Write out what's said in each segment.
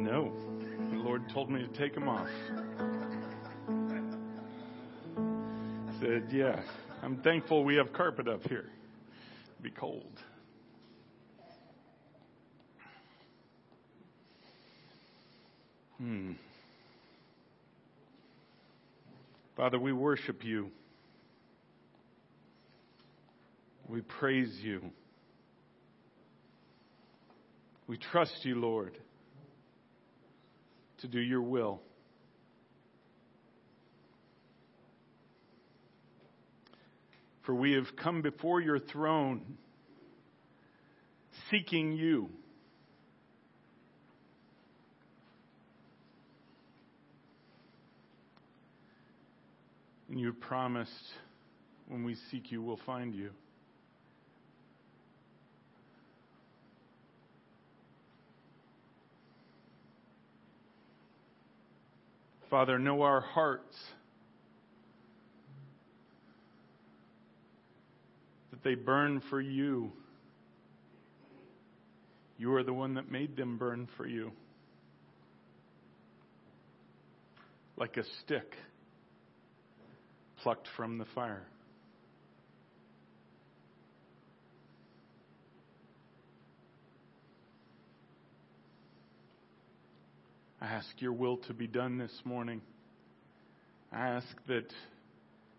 know. The Lord told me to take them off. I said, Yeah, I'm thankful we have carpet up here. It'd be cold. Hmm. Father, we worship you. We praise you. We trust you, Lord, to do your will. For we have come before your throne seeking you. And you promised when we seek you, we'll find you. Father, know our hearts. That they burn for you. You are the one that made them burn for you. Like a stick plucked from the fire. I ask your will to be done this morning. I ask that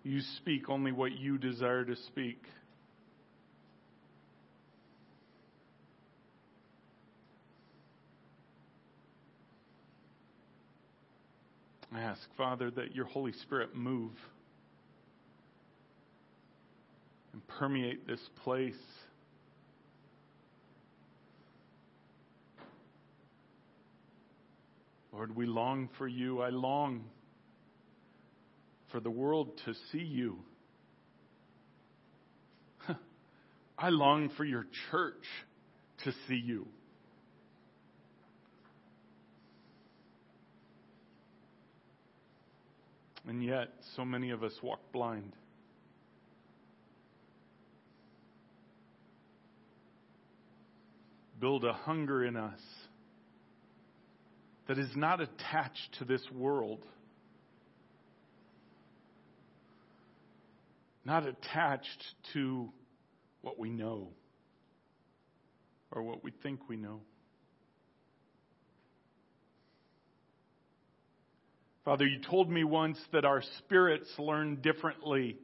you speak only what you desire to speak. I ask, Father, that your Holy Spirit move and permeate this place. Lord, we long for you. I long for the world to see you. I long for your church to see you. And yet, so many of us walk blind. Build a hunger in us that is not attached to this world, not attached to what we know or what we think we know. Father, you told me once that our spirits learn differently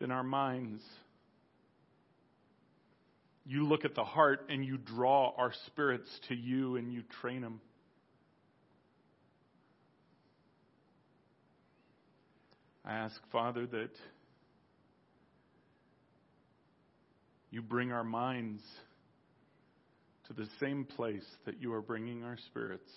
than our minds. You look at the heart and you draw our spirits to you and you train them. I ask, Father, that you bring our minds to the same place that you are bringing our spirits.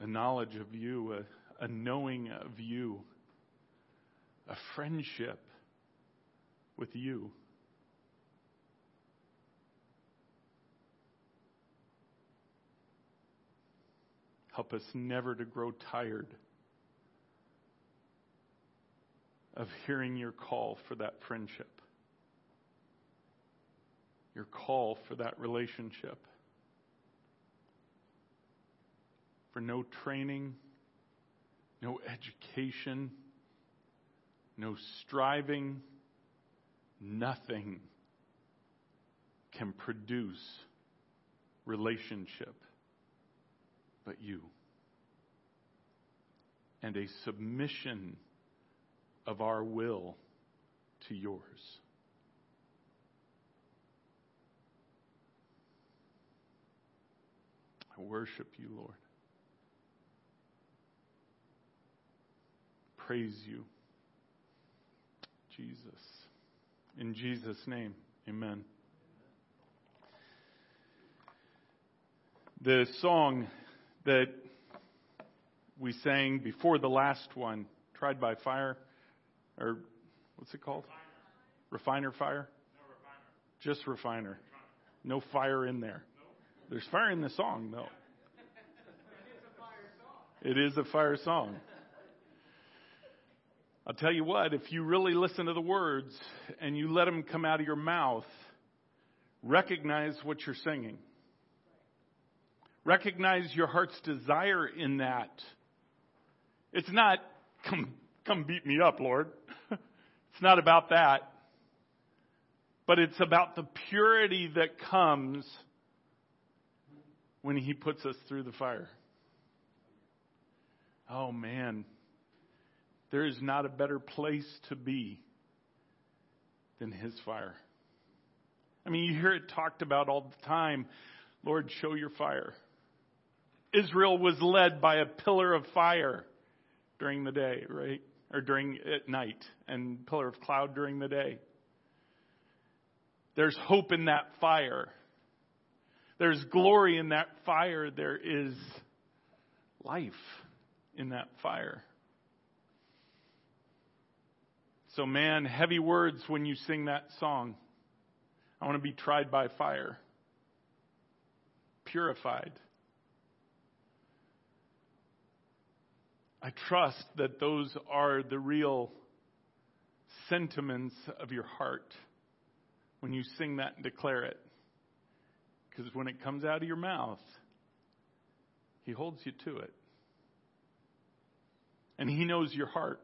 A knowledge of you, a, a knowing of you, a friendship with you. Help us never to grow tired of hearing your call for that friendship, your call for that relationship. For no training, no education, no striving, nothing can produce relationship but you. And a submission of our will to yours. I worship you, Lord. Praise you. Jesus. In Jesus' name, amen. The song that we sang before the last one, Tried by Fire, or what's it called? Refiner, refiner Fire? No, Refiner. Just Refiner. No fire in there. There's fire in the song, though. It is a fire song. It is a fire song. I'll tell you what, if you really listen to the words and you let them come out of your mouth, recognize what you're singing. Recognize your heart's desire in that. It's not, come, come beat me up, Lord. it's not about that. But it's about the purity that comes when He puts us through the fire. Oh man, there is not a better place to be than His fire. I mean, you hear it talked about all the time. Lord, show your fire. Israel was led by a pillar of fire during the day, right? Or during at night, and pillar of cloud during the day. There's hope in that fire. There's glory in that fire. There is life in that fire. So, man, heavy words when you sing that song. I want to be tried by fire, purified. I trust that those are the real sentiments of your heart when you sing that and declare it. Because when it comes out of your mouth, He holds you to it. And He knows your heart.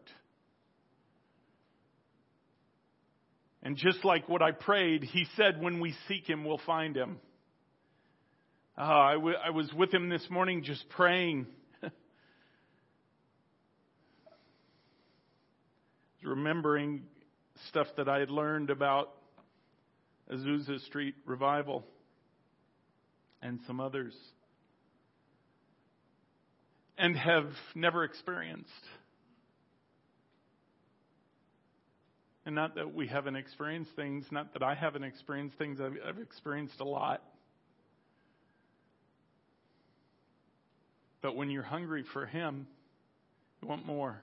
And just like what I prayed, He said, when we seek Him, we'll find Him. Uh, I, w- I was with Him this morning just praying. Remembering stuff that I had learned about Azusa Street Revival and some others and have never experienced. And not that we haven't experienced things, not that I haven't experienced things, I've, I've experienced a lot. But when you're hungry for Him, you want more.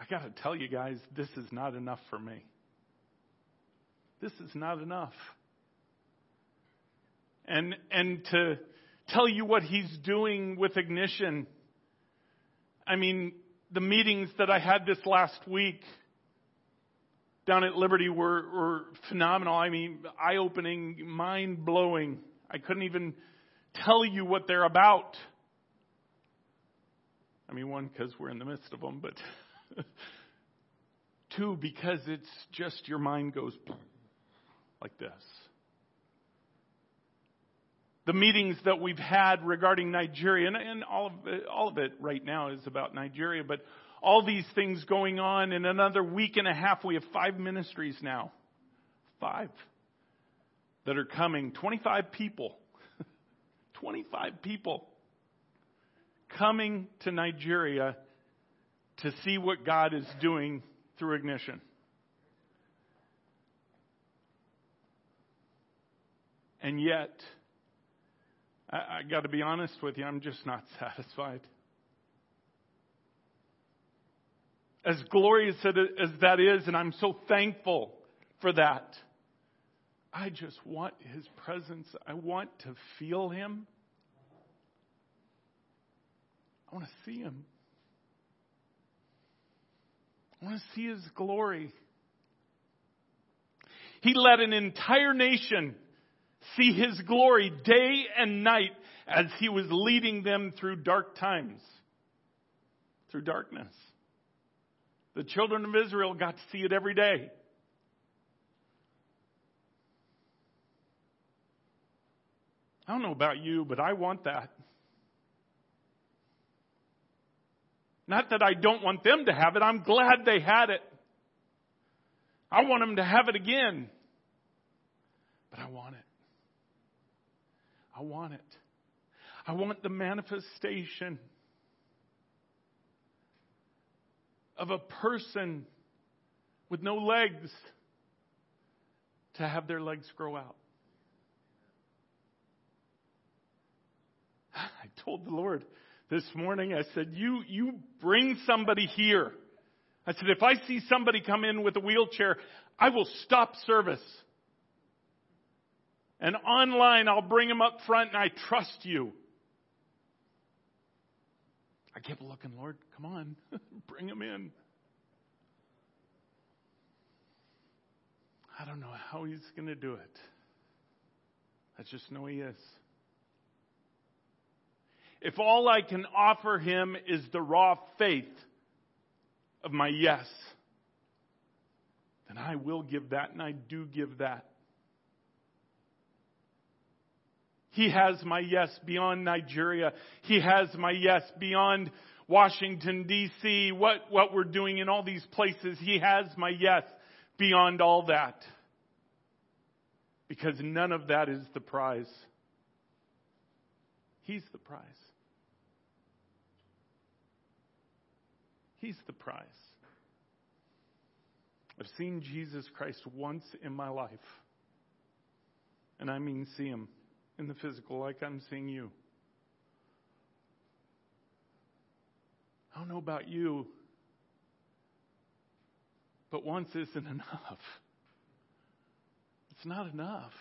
I got to tell you guys, this is not enough for me. This is not enough. And and to tell you what he's doing with ignition. I mean, the meetings that I had this last week down at Liberty were, were phenomenal. I mean, eye opening, mind blowing. I couldn't even tell you what they're about. I mean, one, because we're in the midst of them, but Two, because it's just your mind goes like this. The meetings that we've had regarding Nigeria, and, and all, of it, all of it right now is about Nigeria, but all these things going on. In another week and a half, we have five ministries now. Five that are coming. 25 people. 25 people coming to Nigeria to see what God is doing through ignition. And yet, I, I got to be honest with you, I'm just not satisfied. As glorious as that is, and I'm so thankful for that, I just want His presence. I want to feel Him. I want to see Him. I want to see his glory. He let an entire nation see his glory day and night as he was leading them through dark times, through darkness. The children of Israel got to see it every day. I don't know about you, but I want that. Not that I don't want them to have it, I'm glad they had it. I want them to have it again. But I want it. I want it. I want the manifestation of a person with no legs to have their legs grow out. I told the Lord, this morning. I said, you, you bring somebody here. I said, if I see somebody come in with a wheelchair, I will stop service. And online, I'll bring them up front and I trust you. I kept looking, Lord, come on, bring them in. I don't know how he's going to do it. I just know he is. If all I can offer him is the raw faith of my yes, then I will give that, and I do give that. He has my yes beyond Nigeria. He has my yes beyond Washington, D.C., what, what we're doing in all these places. He has my yes beyond all that. Because none of that is the prize. He's the prize. He's the prize. I've seen Jesus Christ once in my life. And I mean see him in the physical like I'm seeing you. I don't know about you, but once isn't enough. It's not enough.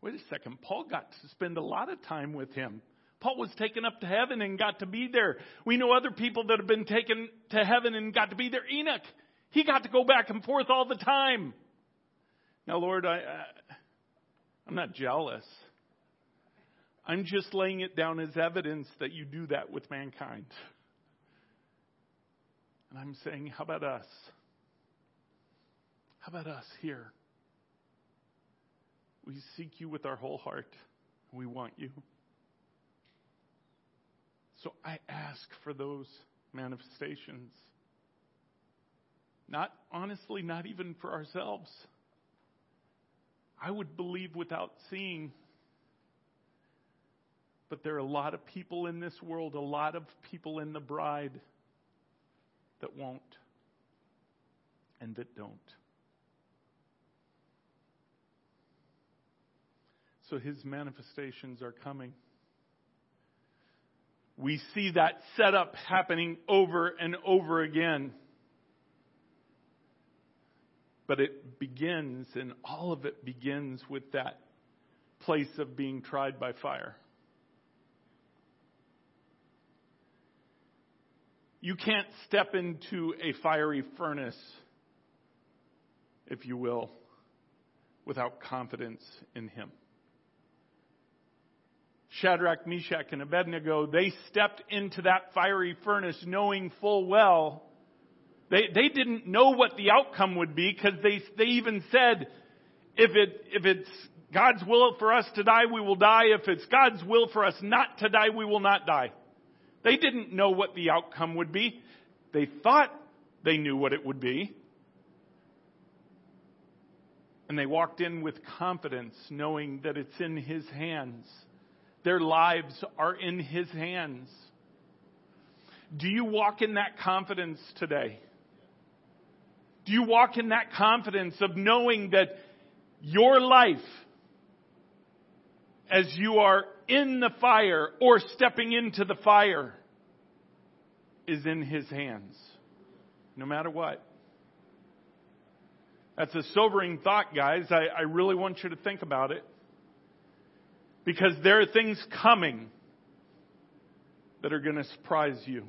Wait a second. Paul got to spend a lot of time with him. Paul was taken up to heaven and got to be there. We know other people that have been taken to heaven and got to be there. Enoch, he got to go back and forth all the time. Now, Lord, I, I I'm not jealous. I'm just laying it down as evidence that you do that with mankind. And I'm saying, how about us? How about us here? We seek you with our whole heart. We want you. So I ask for those manifestations. Not, honestly, not even for ourselves. I would believe without seeing. But there are a lot of people in this world, a lot of people in the bride that won't and that don't. So his manifestations are coming. We see that setup happening over and over again. But it begins, and all of it begins with that place of being tried by fire. You can't step into a fiery furnace, if you will, without confidence in Him. Shadrach, Meshach, and Abednego, they stepped into that fiery furnace knowing full well they, they didn't know what the outcome would be because they, they even said, if it, if it's God's will for us to die, we will die. If it's God's will for us not to die, we will not die. They didn't know what the outcome would be. They thought they knew what it would be. And they walked in with confidence, knowing that it's in His hands. Their lives are in His hands. Do you walk in that confidence today? Do you walk in that confidence of knowing that your life, as you are in the fire or stepping into the fire, is in His hands, no matter what? That's a sobering thought, guys. I, I really want you to think about it. Because there are things coming that are going to surprise you.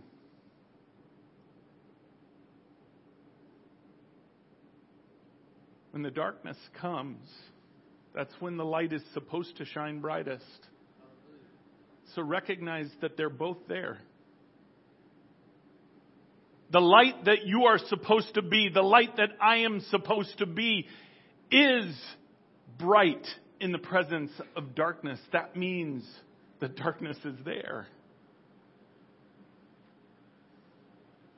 When the darkness comes, that's when the light is supposed to shine brightest. So recognize that they're both there. The light that you are supposed to be, the light that I am supposed to be, is bright in the presence of darkness. That means the darkness is there.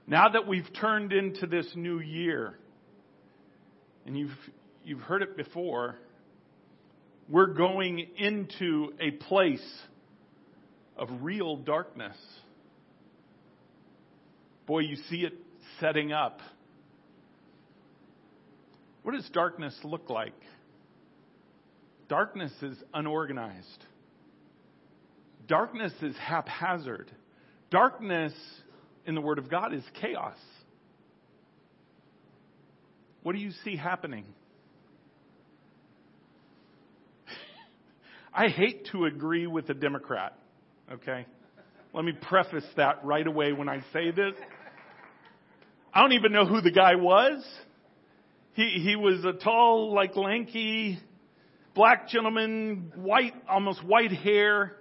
Now that we've turned into this new year, and you've, you've heard it before, we're going into a place of real darkness. Boy, you see it setting up. What does darkness look like? Darkness is unorganized. Darkness is haphazard. Darkness, in the Word of God, is chaos. What do you see happening? I hate to agree with a Democrat, okay? Let me preface that right away when I say this. I don't even know who the guy was. He, he was a tall, like lanky, black gentleman, white, almost white hair.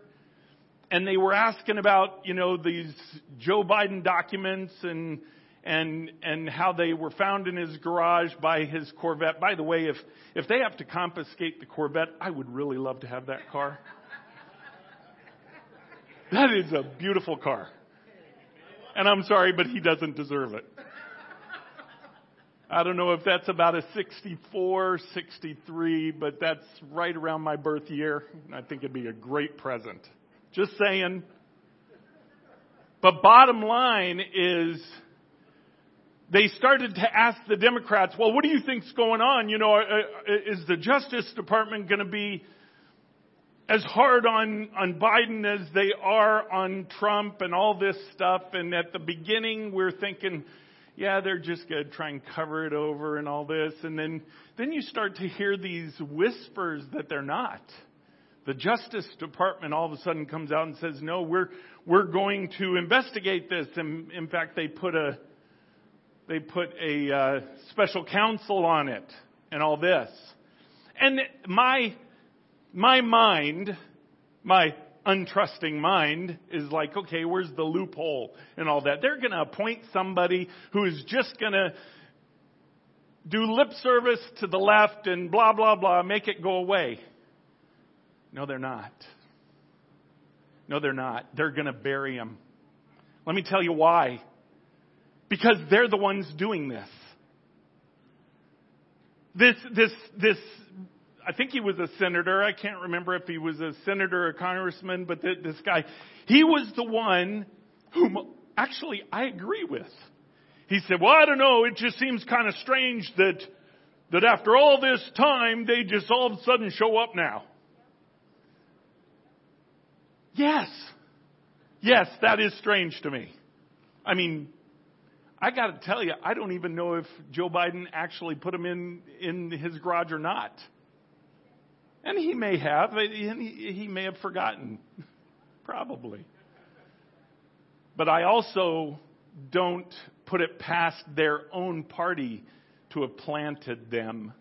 And they were asking about, you know, these Joe Biden documents and, and, and how they were found in his garage by his Corvette. By the way, if, if they have to confiscate the Corvette, I would really love to have that car. That is a beautiful car. And I'm sorry, but he doesn't deserve it. I don't know if that's about a 64, 63, but that's right around my birth year. I think it'd be a great present. Just saying. But bottom line is, they started to ask the Democrats, well, what do you think's going on? You know, uh, uh, is the Justice Department going to be as hard on, on Biden as they are on Trump and all this stuff? And at the beginning, we're thinking, yeah, they're just going to try and cover it over and all this. And then, then you start to hear these whispers that they're not. The Justice Department all of a sudden comes out and says, no, we're, we're going to investigate this. And in fact, they put a, they put a uh, special counsel on it and all this. And my, my mind, my untrusting mind is like, okay, where's the loophole and all that? They're going to appoint somebody who is just going to do lip service to the left and blah, blah, blah, make it go away. No, they're not. No, they're not. They're going to bury him. Let me tell you why. Because they're the ones doing this. This, this, this I think he was a senator. I can't remember if he was a senator or a congressman, but th- this guy, he was the one whom actually I agree with. He said, well, I don't know. It just seems kind of strange that, that after all this time, they just all of a sudden show up now. Yes. Yes, that is strange to me. I mean, I got to tell you, I don't even know if Joe Biden actually put him in in his garage or not. And he may have, and he, he may have forgotten. Probably. But I also don't put it past their own party to have planted them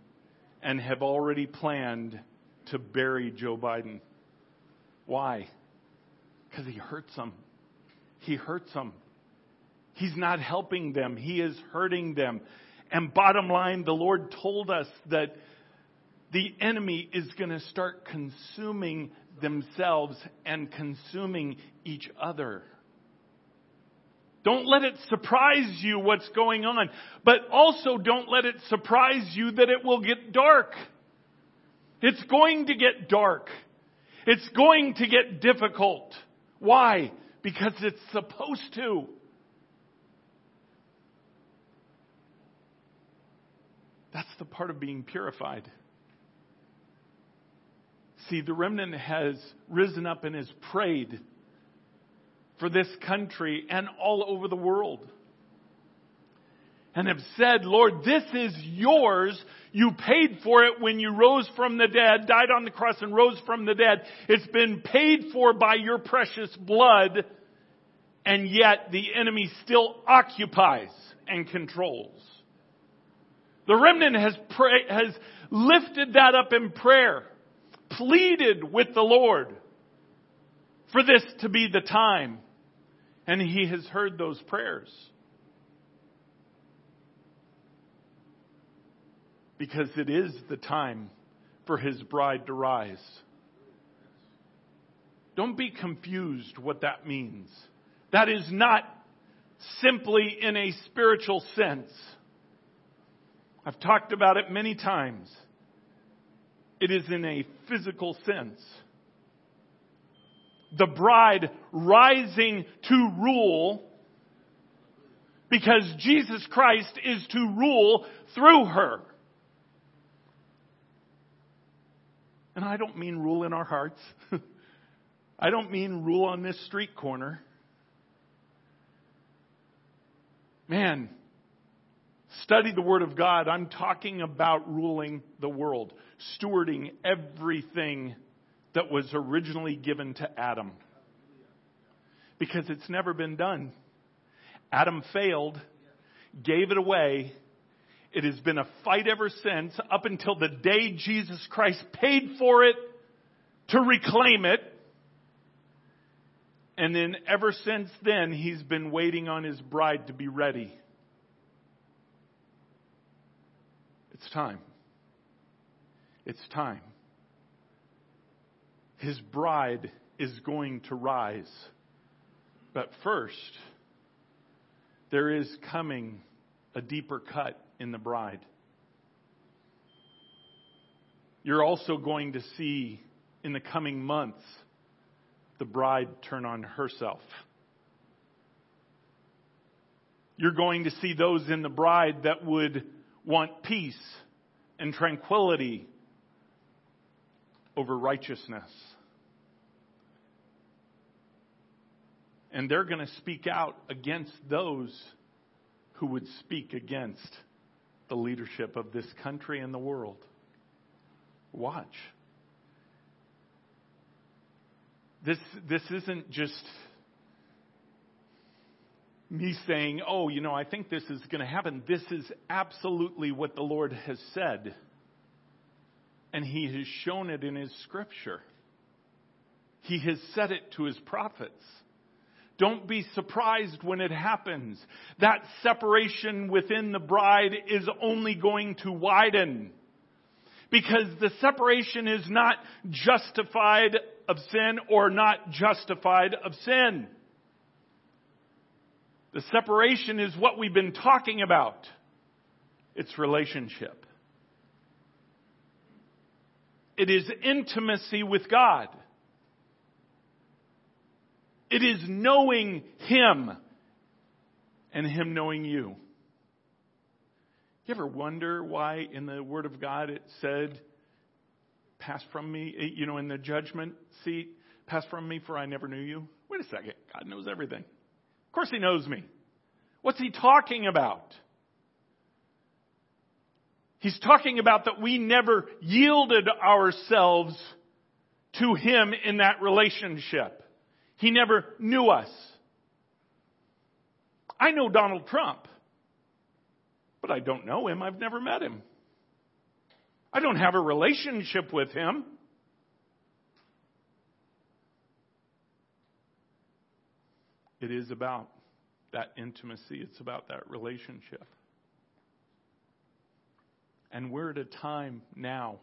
and have already planned to bury Joe Biden. Why? Because he hurts them. He hurts them. He's not helping them. He is hurting them. And bottom line, the Lord told us that the enemy is going to start consuming themselves and consuming each other. Don't let it surprise you what's going on, but also don't let it surprise you that it will get dark. It's going to get dark. It's going to get difficult. Why? Because it's supposed to. That's the part of being purified. See, the remnant has risen up and has prayed for this country and all over the world. And have said, Lord, this is yours. You paid for it when you rose from the dead, died on the cross and rose from the dead. It's been paid for by your precious blood. And yet the enemy still occupies and controls. The remnant has, pray, has lifted that up in prayer pleaded with the Lord for this to be the time. And he has heard those prayers. Because it is the time for his bride to rise. Don't be confused what that means. That is not simply in a spiritual sense. I've talked about it many times. It is in a physical sense. The bride rising to rule because Jesus Christ is to rule through her. And I don't mean rule in our hearts. I don't mean rule on this street corner. Man, study the Word of God. I'm talking about ruling the world stewarding everything that was originally given to Adam. Because it's never been done. Adam failed, gave it away, It has been a fight ever since, up until the day Jesus Christ paid for it to reclaim it. And then ever since then, he's been waiting on his bride to be ready. It's time. It's time. His bride is going to rise. But first, there is coming a deeper cut in the bride. You're also going to see in the coming months the bride turn on herself. You're going to see those in the bride that would want peace and tranquility over righteousness. And they're going to speak out against those who would speak against the leadership of this country and the world. Watch. This, this isn't just me saying, oh, you know, I think this is going to happen. This is absolutely what the Lord has said. And He has shown it in His scripture. He has said it to His prophets. Don't be surprised when it happens. That separation within the bride is only going to widen. Because the separation is not justified of sin or not justified of sin. The separation is what we've been talking about. It's relationship. It is intimacy with God. It is knowing Him and Him knowing you. You ever wonder why in the Word of God it said, Pass from me, you know, in the judgment seat, pass from me for I never knew you? Wait a second. God knows everything. Of course He knows me. What's He talking about? He's talking about that we never yielded ourselves to Him in that relationship. He never knew us. I know Donald Trump, but I don't know him. I've never met him. I don't have a relationship with him. It is about that intimacy, it's about that relationship. And we're at a time now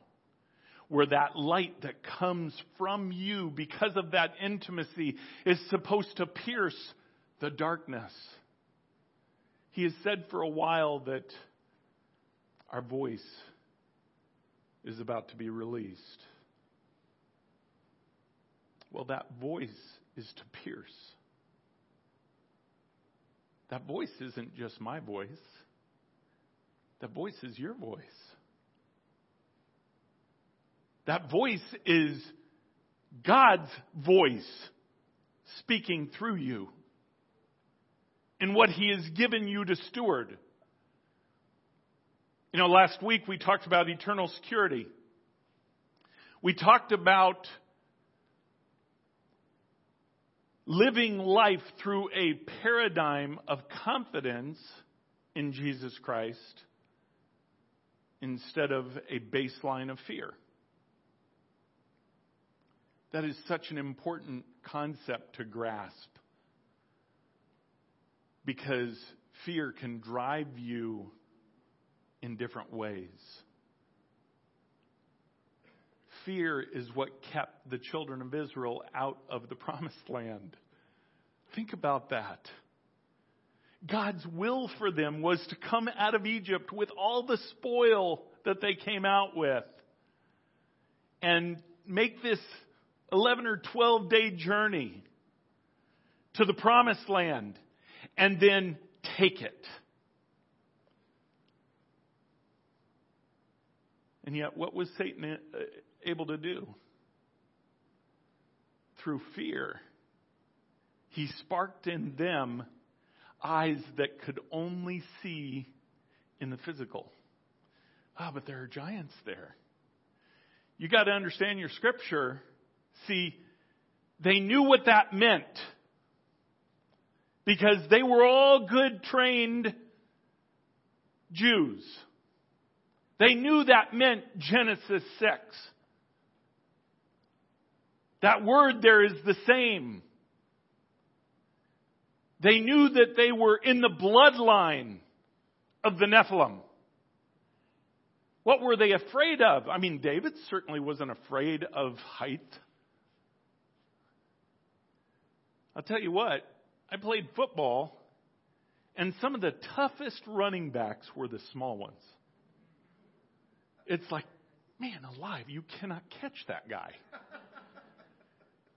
where that light that comes from you because of that intimacy is supposed to pierce the darkness. He has said for a while that our voice is about to be released. Well, that voice is to pierce. That voice isn't just my voice. That voice is your voice. That voice is God's voice speaking through you in what He has given you to steward. You know, last week we talked about eternal security. We talked about living life through a paradigm of confidence in Jesus Christ instead of a baseline of fear. That is such an important concept to grasp because fear can drive you in different ways. Fear is what kept the children of Israel out of the promised land. Think about that. God's will for them was to come out of Egypt with all the spoil that they came out with and make this 11 or 12 day journey to the promised land and then take it. And yet, what was Satan uh, able to do? Through fear, he sparked in them eyes that could only see in the physical. Ah, but there are giants there. You got to understand your scripture See, they knew what that meant because they were all good trained Jews. They knew that meant Genesis 6. That word there is the same. They knew that they were in the bloodline of the Nephilim. What were they afraid of? I mean, David certainly wasn't afraid of height. I'll tell you what, I played football, and some of the toughest running backs were the small ones. It's like, man alive, you cannot catch that guy.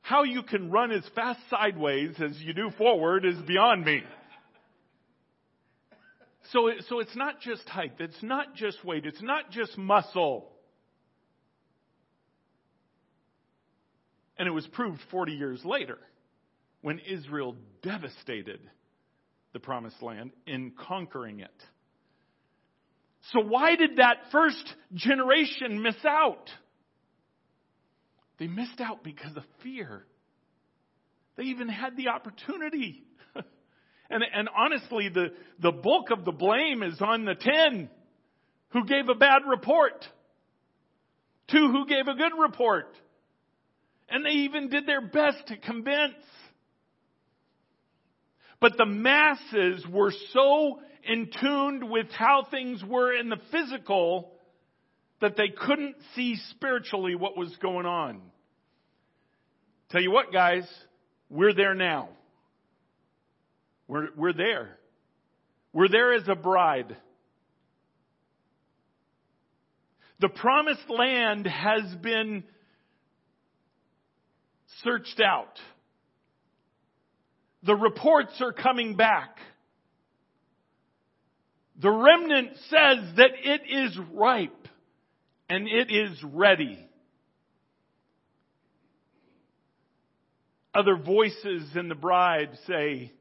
How you can run as fast sideways as you do forward is beyond me. So, so it's not just height, it's not just weight, it's not just muscle. And it was proved 40 years later when Israel devastated the promised land in conquering it. So why did that first generation miss out? They missed out because of fear. They even had the opportunity. and, and honestly, the, the bulk of the blame is on the ten who gave a bad report. Two who gave a good report. And they even did their best to convince. But the masses were so in tuned with how things were in the physical that they couldn't see spiritually what was going on. Tell you what, guys, we're there now. We're, we're there. We're there as a bride. The promised land has been searched out. The reports are coming back. The remnant says that it is ripe and it is ready. Other voices in the bride say,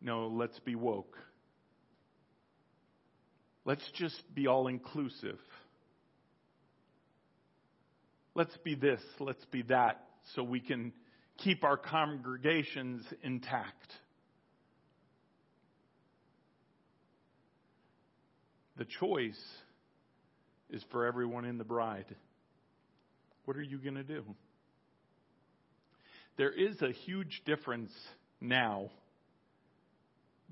no, let's be woke. Let's just be all inclusive. Let's be this, let's be that, so we can keep our congregations intact. The choice is for everyone in the bride. What are you going to do? There is a huge difference now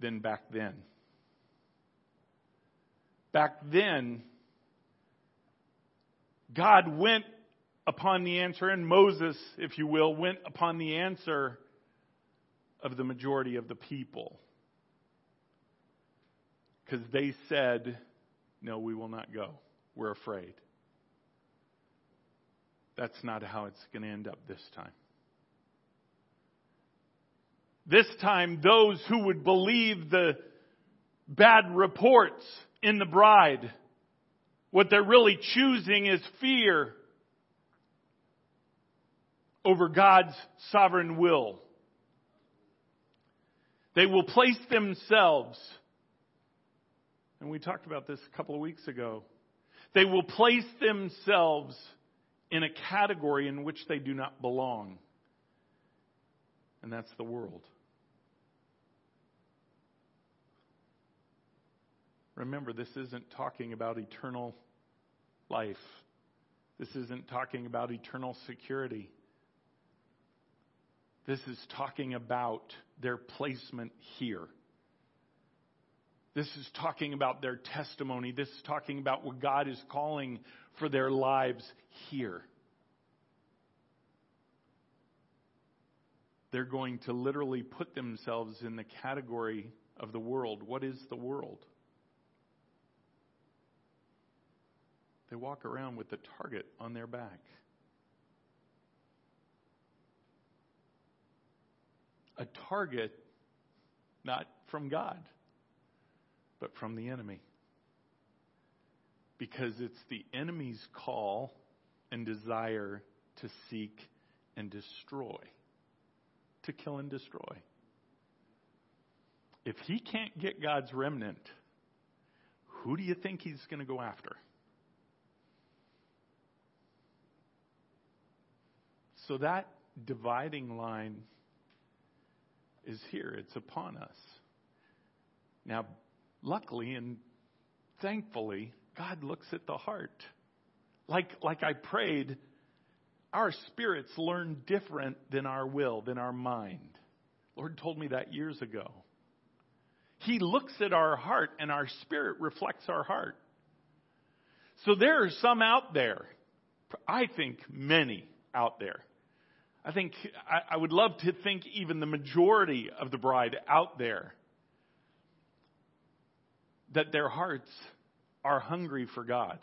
than back then. Back then, God went upon the answer, and Moses, if you will, went upon the answer of the majority of the people. Because they said, No, we will not go. We're afraid. That's not how it's going to end up this time. This time, those who would believe the bad reports in the bride, what they're really choosing is fear over God's sovereign will. They will place themselves, and we talked about this a couple of weeks ago, they will place themselves in a category in which they do not belong. And that's the world. Remember, this isn't talking about eternal life. This isn't talking about eternal security. This is talking about their placement here. This is talking about their testimony. This is talking about what God is calling for their lives here. They're going to literally put themselves in the category of the world. What is the world? They walk around with the target on their back. a target not from God, but from the enemy. Because it's the enemy's call and desire to seek and destroy, to kill and destroy. If he can't get God's remnant, who do you think he's going to go after? So that dividing line is here, it's upon us. Now, luckily and thankfully, God looks at the heart. Like, like I prayed, our spirits learn different than our will, than our mind. Lord told me that years ago. He looks at our heart, and our spirit reflects our heart. So there are some out there, I think many out there. I think, I, I would love to think even the majority of the bride out there, that their hearts are hungry for God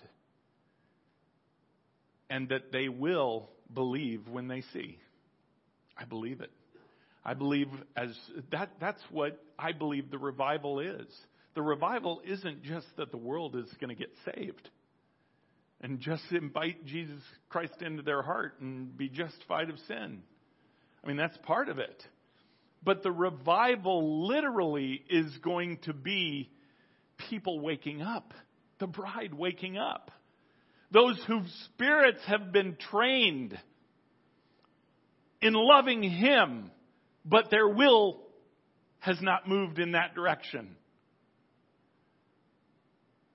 and that they will believe when they see. I believe it. I believe as that that's what I believe the revival is. The revival isn't just that the world is going to get saved and just invite Jesus Christ into their heart and be justified of sin. I mean, that's part of it. But the revival literally is going to be people waking up, the bride waking up. Those whose spirits have been trained in loving Him, but their will has not moved in that direction.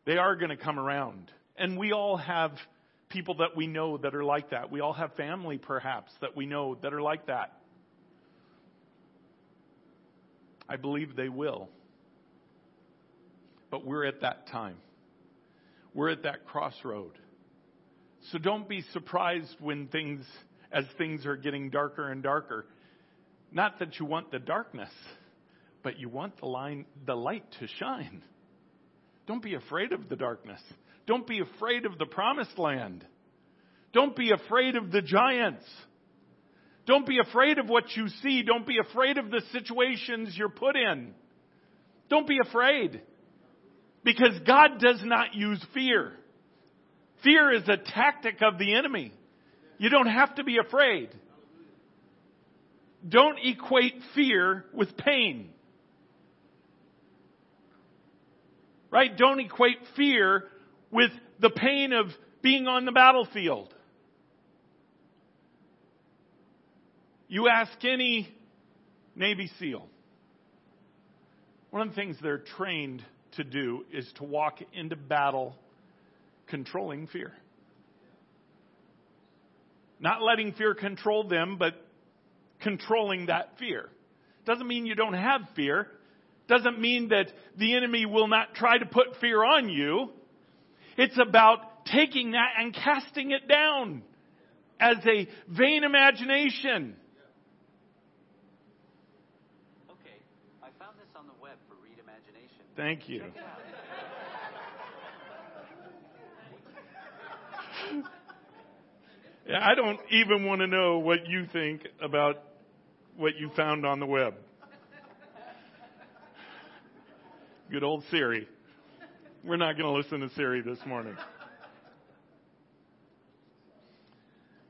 They are going to come around. And we all have people that we know that are like that. We all have family, perhaps, that we know that are like that. I believe they will. But we're at that time. We're at that crossroad. So don't be surprised when things, as things are getting darker and darker. Not that you want the darkness, but you want the, line, the light to shine. Don't be afraid of the darkness. Don't be afraid of the promised land. Don't be afraid of the giants. Don't be afraid of what you see. Don't be afraid of the situations you're put in. Don't be afraid. Because God does not use fear. Fear is a tactic of the enemy. You don't have to be afraid. Don't equate fear with pain. Right? Don't equate fear with the pain of being on the battlefield. You ask any Navy SEAL. One of the things they're trained to do is to walk into battle controlling fear. Not letting fear control them, but controlling that fear. Doesn't mean you don't have fear. Doesn't mean that the enemy will not try to put fear on you. It's about taking that and casting it down as a vain imagination. Okay, I found this on the web for Read Imagination. Thank you. I don't even want to know what you think about what you found on the web. Good old Siri. We're not going to listen to Siri this morning.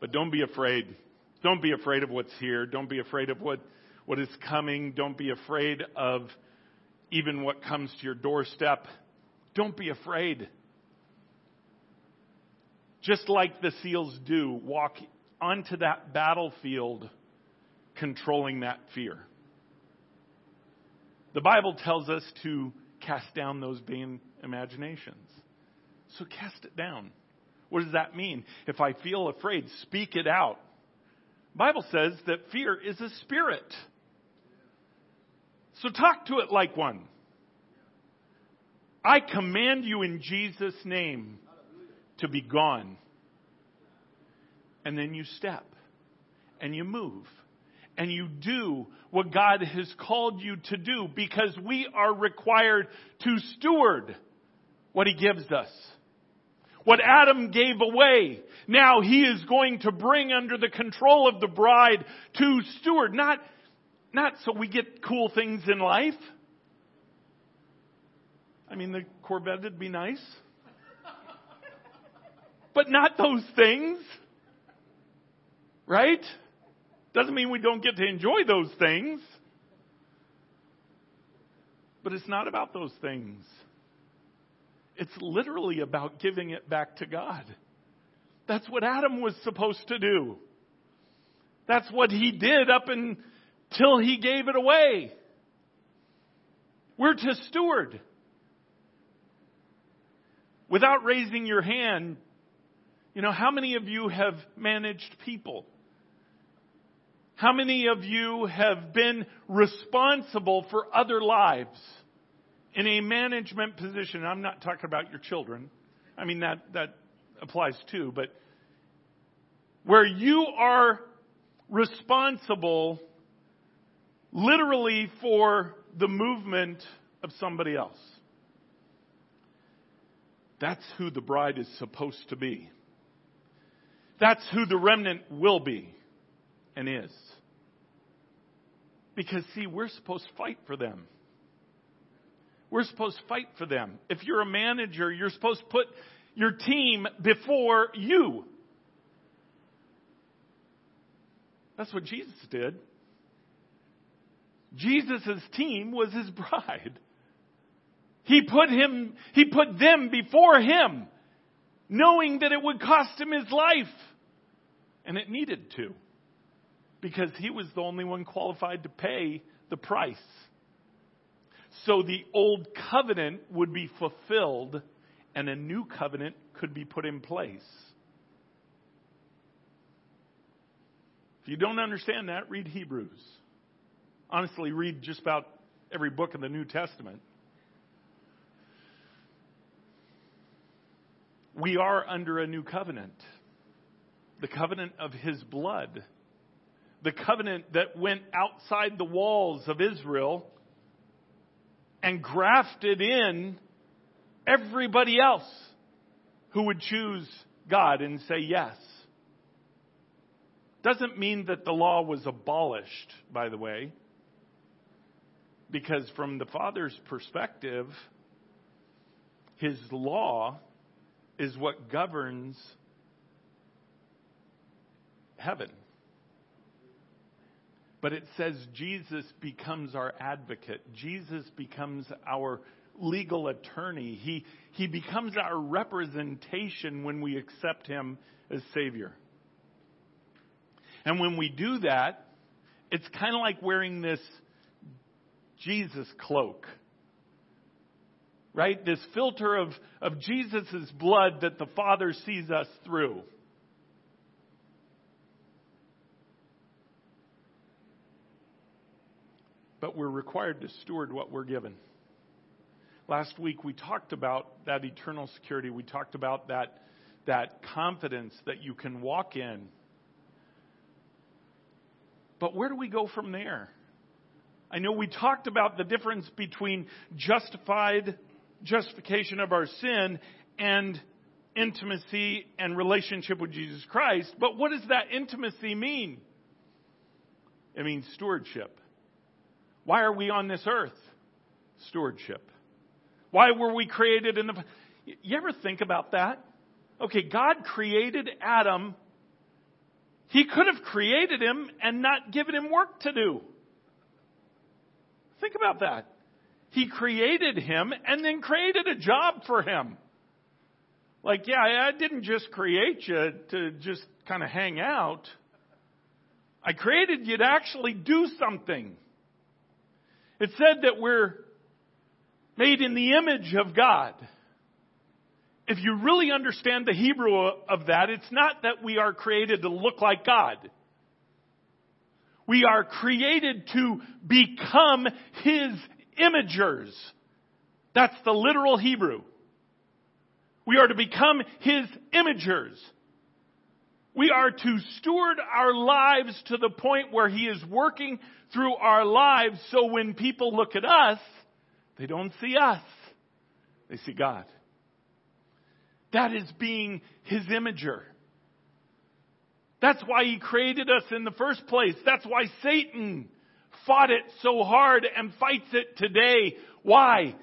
But don't be afraid. Don't be afraid of what's here. Don't be afraid of what, what is coming. Don't be afraid of even what comes to your doorstep. Don't be afraid just like the seals do, walk onto that battlefield controlling that fear. The Bible tells us to cast down those vain imaginations. So cast it down. What does that mean? If I feel afraid, speak it out. Bible says that fear is a spirit. So talk to it like one. I command you in Jesus' name to be gone. And then you step and you move and you do what God has called you to do because we are required to steward what He gives us. What Adam gave away, now He is going to bring under the control of the bride to steward. Not, not so we get cool things in life. I mean, the Corvette would be nice but not those things. Right? Doesn't mean we don't get to enjoy those things. But it's not about those things. It's literally about giving it back to God. That's what Adam was supposed to do. That's what he did up until he gave it away. We're to steward. without raising your hand, you know, how many of you have managed people? How many of you have been responsible for other lives in a management position? I'm not talking about your children. I mean, that, that applies too, but where you are responsible literally for the movement of somebody else. That's who the bride is supposed to be. That's who the remnant will be and is. Because, see, we're supposed to fight for them. We're supposed to fight for them. If you're a manager, you're supposed to put your team before you. That's what Jesus did. Jesus' team was his bride. He put him, he put them before him, knowing that it would cost him his life. And it needed to. Because he was the only one qualified to pay the price. So the old covenant would be fulfilled and a new covenant could be put in place. If you don't understand that, read Hebrews. Honestly, read just about every book in the New Testament. We are under a new covenant the covenant of his blood, the covenant that went outside the walls of Israel and grafted in everybody else who would choose God and say yes. Doesn't mean that the law was abolished, by the way, because from the Father's perspective, His law is what governs heaven. But it says Jesus becomes our advocate. Jesus becomes our legal attorney. He, he becomes our representation when we accept him as Savior. And when we do that, it's kind of like wearing this Jesus cloak. Right? This filter of, of Jesus' blood that the Father sees us through. But we're required to steward what we're given. Last week we talked about that eternal security. We talked about that, that confidence that you can walk in but where do we go from there? I know we talked about the difference between justified justification of our sin and intimacy and relationship with Jesus Christ, but what does that intimacy mean? It means stewardship. Why are we on this earth? Stewardship. Why were we created in the You ever think about that? Okay, God created Adam he could have created him and not given him work to do. Think about that. He created him and then created a job for him. Like, yeah, I didn't just create you to just kind of hang out. I created you to actually do something. It said that we're made in the image of God if you really understand the Hebrew of that, it's not that we are created to look like God. We are created to become His imagers. That's the literal Hebrew. We are to become His imagers. We are to steward our lives to the point where He is working through our lives so when people look at us, they don't see us. They see God. That is being His imager. That's why He created us in the first place. That's why Satan fought it so hard and fights it today. Why?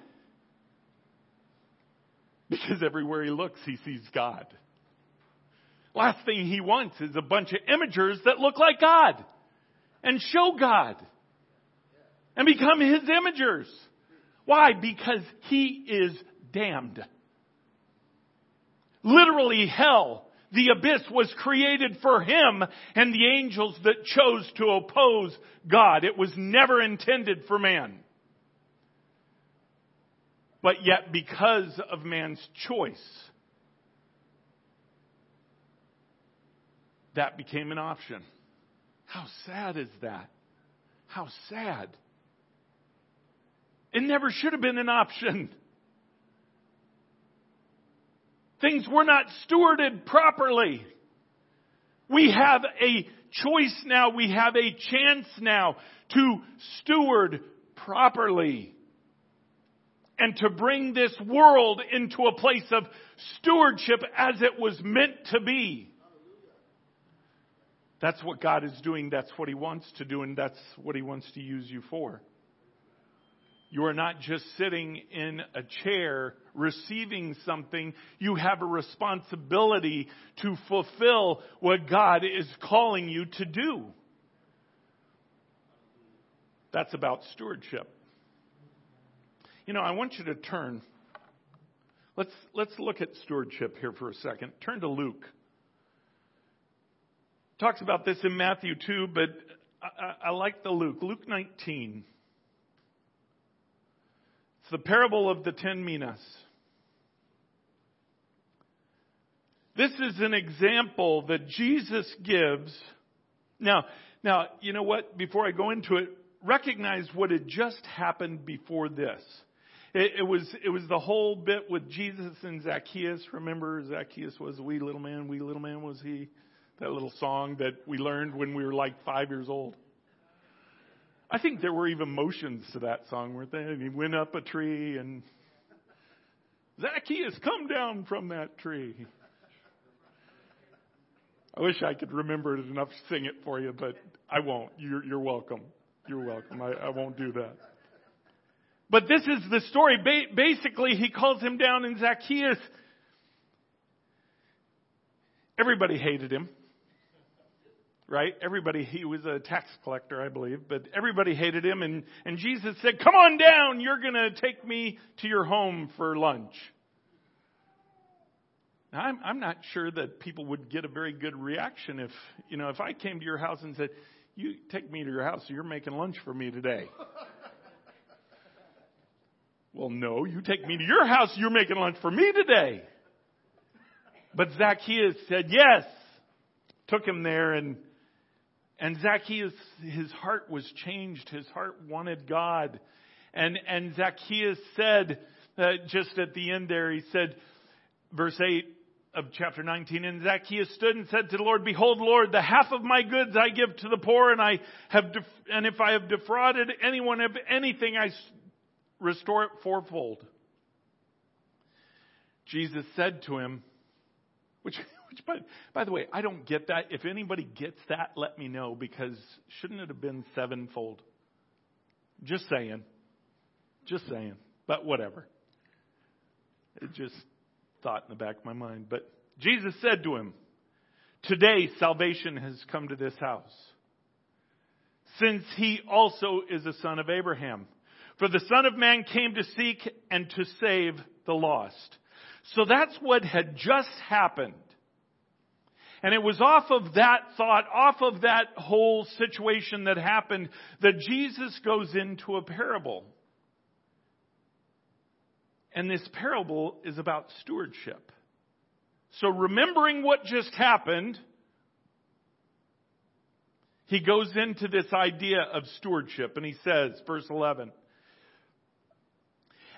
Because everywhere he looks, he sees God. Last thing he wants is a bunch of imagers that look like God and show God and become his imagers. Why? Because he is damned. Literally hell, the abyss was created for him and the angels that chose to oppose God. It was never intended for man. But yet, because of man's choice, that became an option. How sad is that? How sad. It never should have been an option. Things were not stewarded properly. We have a choice now. We have a chance now to steward properly and to bring this world into a place of stewardship as it was meant to be. That's what God is doing. That's what He wants to do, and that's what He wants to use you for. You are not just sitting in a chair receiving something. You have a responsibility to fulfill what God is calling you to do. That's about stewardship. You know, I want you to turn. Let's, let's look at stewardship here for a second. Turn to Luke. Talks about this in Matthew too, but I, I like the Luke. Luke 19. The parable of the ten minas. This is an example that Jesus gives. Now, now, you know what? Before I go into it, recognize what had just happened before this. It, it, was it was the whole bit with Jesus and Zacchaeus. Remember, Zacchaeus was a wee little man. Wee little man was he. That little song that we learned when we were like five years old. I think there were even motions to that song, weren't there? And he went up a tree and Zacchaeus, come down from that tree. I wish I could remember it enough to sing it for you, but I won't. You're, you're welcome. You're welcome. I, I won't do that. But this is the story. Ba- basically, he calls him down, and Zacchaeus, everybody hated him. Right? Everybody, he was a tax collector, I believe, but everybody hated him, and, and Jesus said, Come on down, you're gonna take me to your home for lunch. Now, I'm, I'm not sure that people would get a very good reaction if, you know, if I came to your house and said, You take me to your house, you're making lunch for me today. Well, no, you take me to your house, you're making lunch for me today. But Zacchaeus said yes. Took him there and and Zacchaeus his heart was changed. His heart wanted God. And and Zacchaeus said uh, just at the end there he said verse 8 of chapter 19 and Zacchaeus stood and said to the Lord behold Lord the half of my goods I give to the poor and I have def- and if I have defrauded anyone of anything I restore it fourfold. Jesus said to him, which, which by, by the way, I don't get that. If anybody gets that, let me know because shouldn't it have been sevenfold? Just saying. Just saying. But whatever. It just thought in the back of my mind. But Jesus said to him, Today salvation has come to this house, since he also is a son of Abraham. For the Son of Man came to seek and to save the lost. So that's what had just happened. And it was off of that thought, off of that whole situation that happened, that Jesus goes into a parable. And this parable is about stewardship. So remembering what just happened, he goes into this idea of stewardship and he says, verse 11,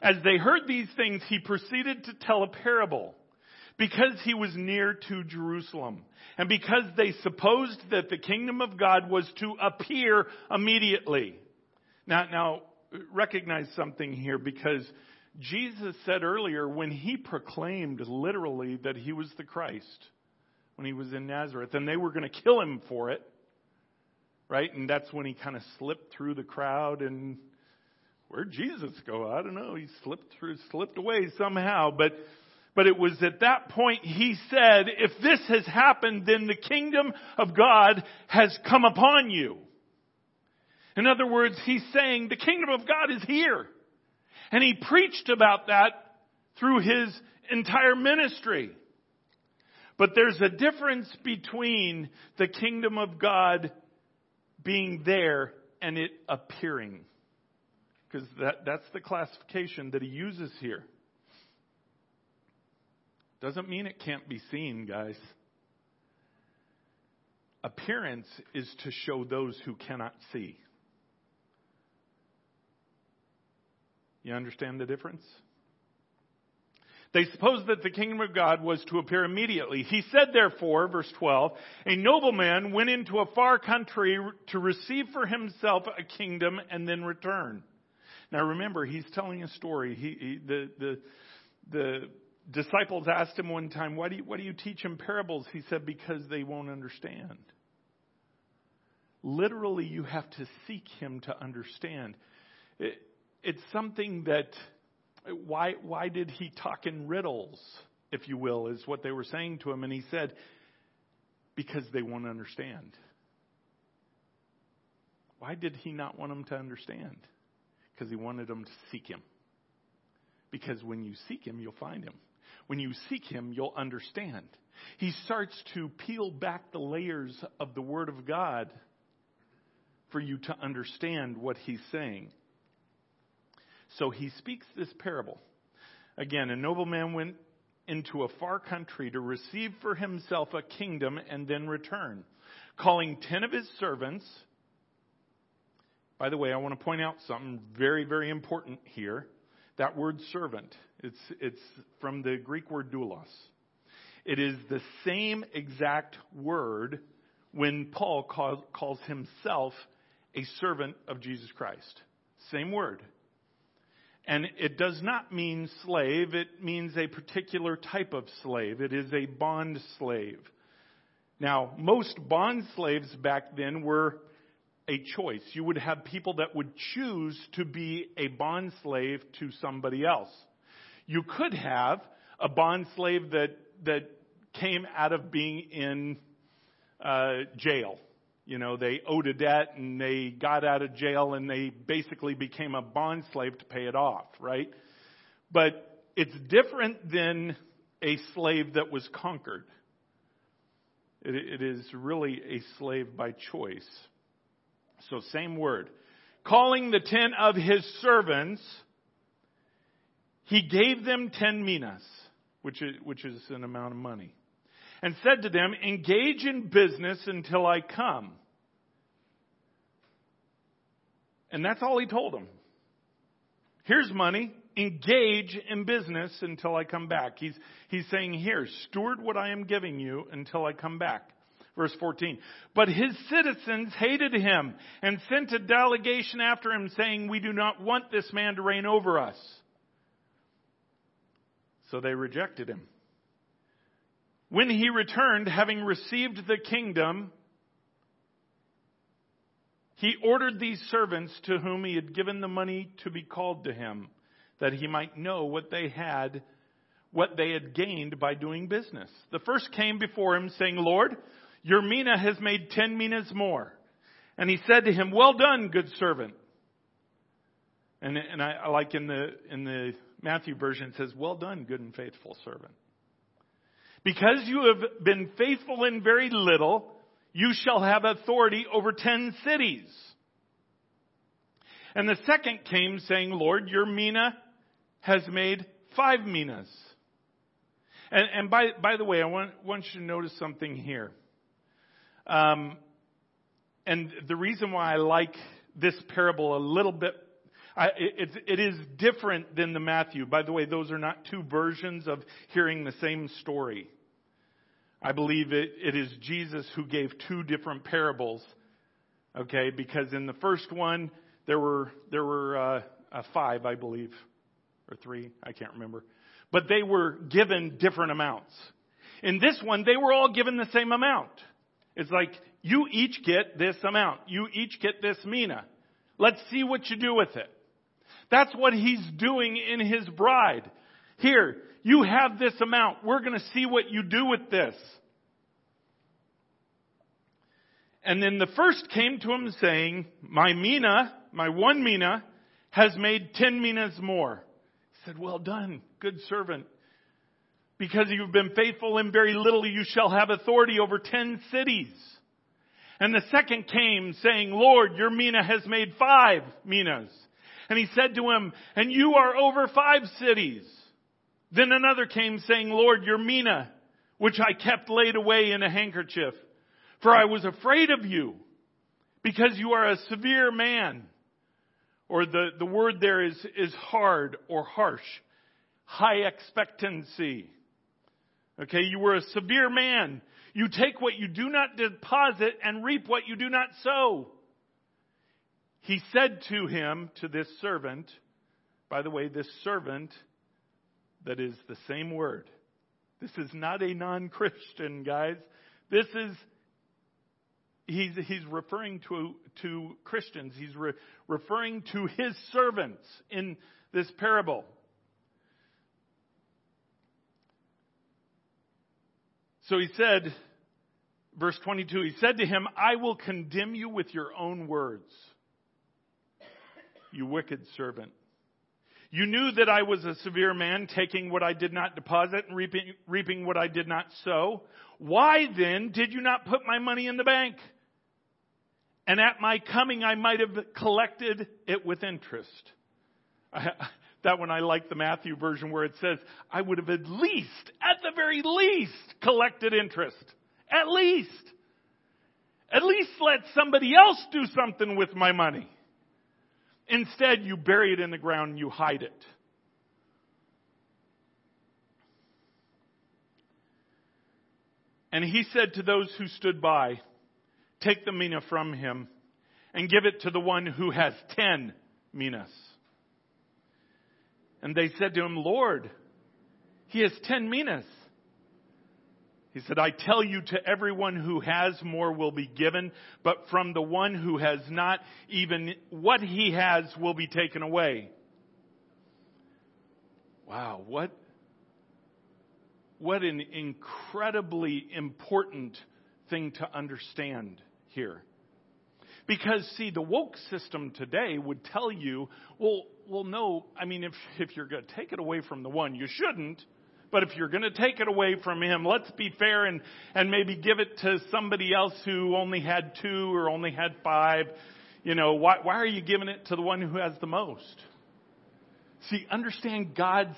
as they heard these things, he proceeded to tell a parable because he was near to Jerusalem and because they supposed that the kingdom of God was to appear immediately. Now, now recognize something here because Jesus said earlier when he proclaimed literally that he was the Christ when he was in Nazareth and they were going to kill him for it, right? And that's when he kind of slipped through the crowd and Where'd Jesus go? I don't know. He slipped through, slipped away somehow. But, but it was at that point he said, if this has happened, then the kingdom of God has come upon you. In other words, he's saying the kingdom of God is here. And he preached about that through his entire ministry. But there's a difference between the kingdom of God being there and it appearing. because that, that's the classification that he uses here. Doesn't mean it can't be seen, guys. Appearance is to show those who cannot see. You understand the difference? They supposed that the kingdom of God was to appear immediately. He said, therefore, verse 12, a nobleman went into a far country to receive for himself a kingdom and then return. Now remember, he's telling a story. He, he, the, the, the disciples asked him one time, why do, you, why do you teach in parables? He said, because they won't understand. Literally, you have to seek him to understand. It, it's something that why, why did he talk in riddles, if you will, is what they were saying to him. And he said, because they won't understand. Why did he not want them to understand? Because he wanted them to seek him. Because when you seek him, you'll find him. When you seek him, you'll understand. He starts to peel back the layers of the Word of God for you to understand what he's saying. So he speaks this parable. Again, a nobleman went into a far country to receive for himself a kingdom and then return, calling ten of his servants. By the way, I want to point out something very, very important here. That word servant, it's, it's from the Greek word doulos. It is the same exact word when Paul call, calls himself a servant of Jesus Christ. Same word. And it does not mean slave, it means a particular type of slave. It is a bond slave. Now, most bond slaves back then were a choice. You would have people that would choose to be a bond slave to somebody else. You could have a bond slave that, that came out of being in uh, jail you know, they owed a debt and they got out of jail and they basically became a bond slave to pay it off, right? But it's different than a slave that was conquered. It, it is really a slave by choice. So, same word. Calling the ten of his servants, he gave them ten minas, which is, which is an amount of money and said to them, engage in business until I come. And that's all he told them. Here's money. Engage in business until I come back. He's, he's saying here, steward what I am giving you until I come back. Verse 14. But his citizens hated him and sent a delegation after him saying, we do not want this man to reign over us. So they rejected him. When he returned, having received the kingdom, he ordered these servants to whom he had given the money to be called to him, that he might know what they had, what they had gained by doing business. The first came before him saying, Lord, your mina has made ten minas more. And he said to him, well done, good servant. And, and I, like in the, in the Matthew version, it says, well done, good and faithful servant. Because you have been faithful in very little, you shall have authority over ten cities. And the second came saying, Lord, your mina has made five minas. And, and by, by the way, I want, want you to notice something here. Um, and the reason why I like this parable a little bit I, it, it is different than the Matthew. By the way, those are not two versions of hearing the same story. I believe it, it is Jesus who gave two different parables. Okay, because in the first one there were there were uh, uh, five, I believe, or three, I can't remember, but they were given different amounts. In this one, they were all given the same amount. It's like you each get this amount. You each get this mina. Let's see what you do with it. That's what he's doing in his bride. Here, you have this amount. We're going to see what you do with this. And then the first came to him saying, my mina, my one mina, has made ten minas more. He said, well done, good servant. Because you've been faithful in very little, you shall have authority over ten cities. And the second came saying, Lord, your mina has made five minas. And he said to him, And you are over five cities. Then another came saying, Lord, your mina, which I kept laid away in a handkerchief. For I was afraid of you, because you are a severe man. Or the, the word there is, is hard or harsh. High expectancy. Okay, you were a severe man. You take what you do not deposit and reap what you do not sow. He said to him, to this servant, by the way, this servant that is the same word. This is not a non-Christian, guys. This is he's he's referring to to Christians. He's re, referring to his servants in this parable. So he said, verse 22, he said to him, I will condemn you with your own words, you wicked servant. You knew that I was a severe man, taking what I did not deposit and reaping, reaping what I did not sow. Why then did you not put my money in the bank? And at my coming, I might have collected it with interest. that one I like the Matthew version where it says, I would have at least, at the very least, collected interest. At least. At least let somebody else do something with my money. Instead, you bury it in the ground and you hide it. And he said to those who stood by, Take the mina from him and give it to the one who has ten minas. And they said to him, Lord, he has ten minas. He said, I tell you to everyone who has more will be given, but from the one who has not, even what he has will be taken away. Wow, what, what an incredibly important thing to understand here. Because see, the woke system today would tell you, well, well, no, I mean, if, if you're going to take it away from the one, you shouldn't. But if you're going to take it away from him, let's be fair and, and maybe give it to somebody else who only had two or only had five. You know, why, why are you giving it to the one who has the most? See, understand God's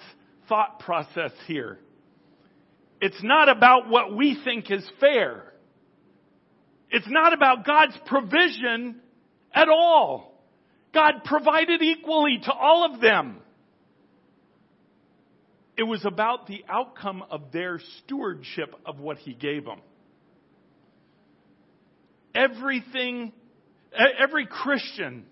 thought process here. It's not about what we think is fair. It's not about God's provision at all. God provided equally to all of them. It was about the outcome of their stewardship of what he gave them. Everything, every Christian,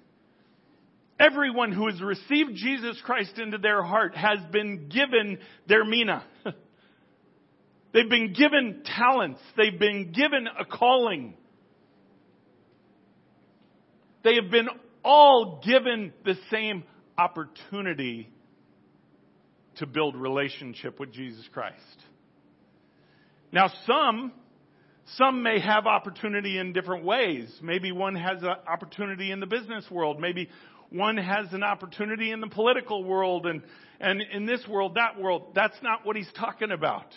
everyone who has received Jesus Christ into their heart has been given their mina. They've been given talents. They've been given a calling. They have been all given the same opportunity to build relationship with Jesus Christ. Now some, some may have opportunity in different ways. Maybe one has an opportunity in the business world. Maybe one has an opportunity in the political world and, and in this world, that world. That's not what he's talking about.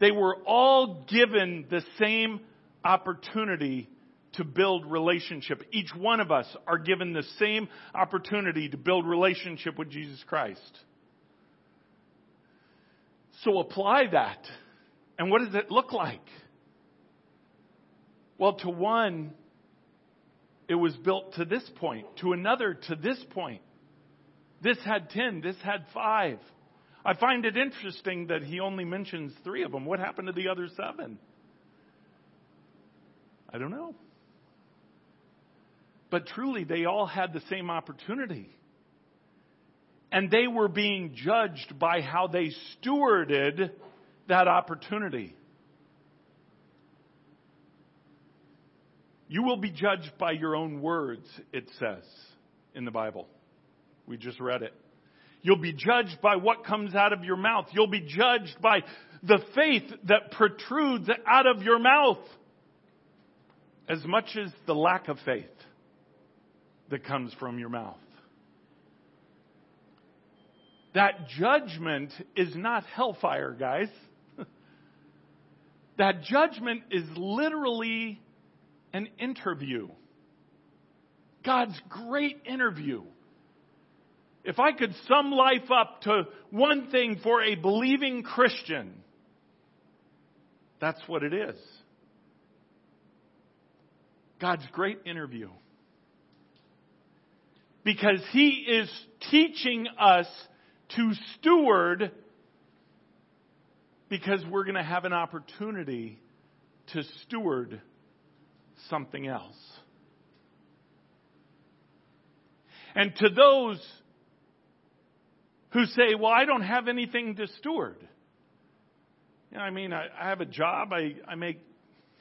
They were all given the same opportunity to build relationship. Each one of us are given the same opportunity to build relationship with Jesus Christ. So apply that. And what does it look like? Well, to one, it was built to this point. To another, to this point. This had 10, this had 5. I find it interesting that he only mentions three of them. What happened to the other seven? I don't know. But truly, they all had the same opportunity. And they were being judged by how they stewarded that opportunity. You will be judged by your own words, it says in the Bible. We just read it. You'll be judged by what comes out of your mouth. You'll be judged by the faith that protrudes out of your mouth as much as the lack of faith that comes from your mouth. That judgment is not hellfire, guys. that judgment is literally an interview. God's great interview. If I could sum life up to one thing for a believing Christian, that's what it is. God's great interview. Because He is teaching us to steward because we're going to have an opportunity to steward something else. And to those who say, well, I don't have anything to steward. You know, I mean, I, I have a job. I, I make,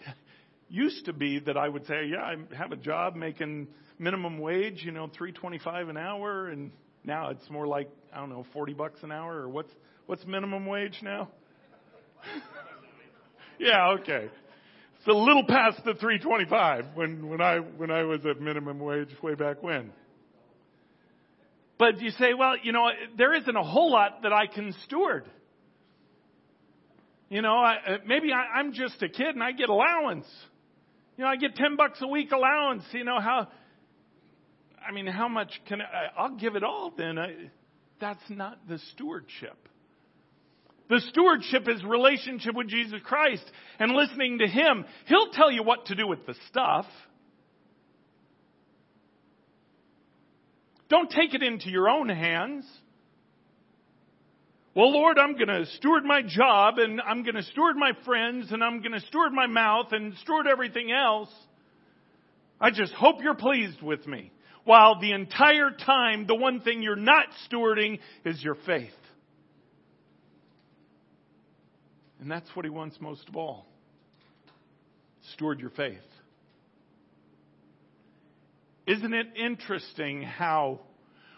used to be that I would say, yeah, I have a job making minimum wage, you know, 325 an hour. And now it's more like, I don't know, 40 bucks an hour or what's, what's minimum wage now? yeah, okay. It's a little past the 325 when, when I, when I was at minimum wage way back when. But you say, well, you know, there isn't a whole lot that I can steward. You know, I, uh, maybe I, I'm just a kid and I get allowance. You know, I get 10 bucks a week allowance. You know, how, I mean, how much can I, I'll give it all then. I, that's not the stewardship. The stewardship is relationship with Jesus Christ and listening to Him. He'll tell you what to do with the stuff. Don't take it into your own hands. Well, Lord, I'm going to steward my job and I'm going to steward my friends and I'm going to steward my mouth and steward everything else. I just hope you're pleased with me. While the entire time, the one thing you're not stewarding is your faith. And that's what he wants most of all. Steward your faith. Isn't it interesting how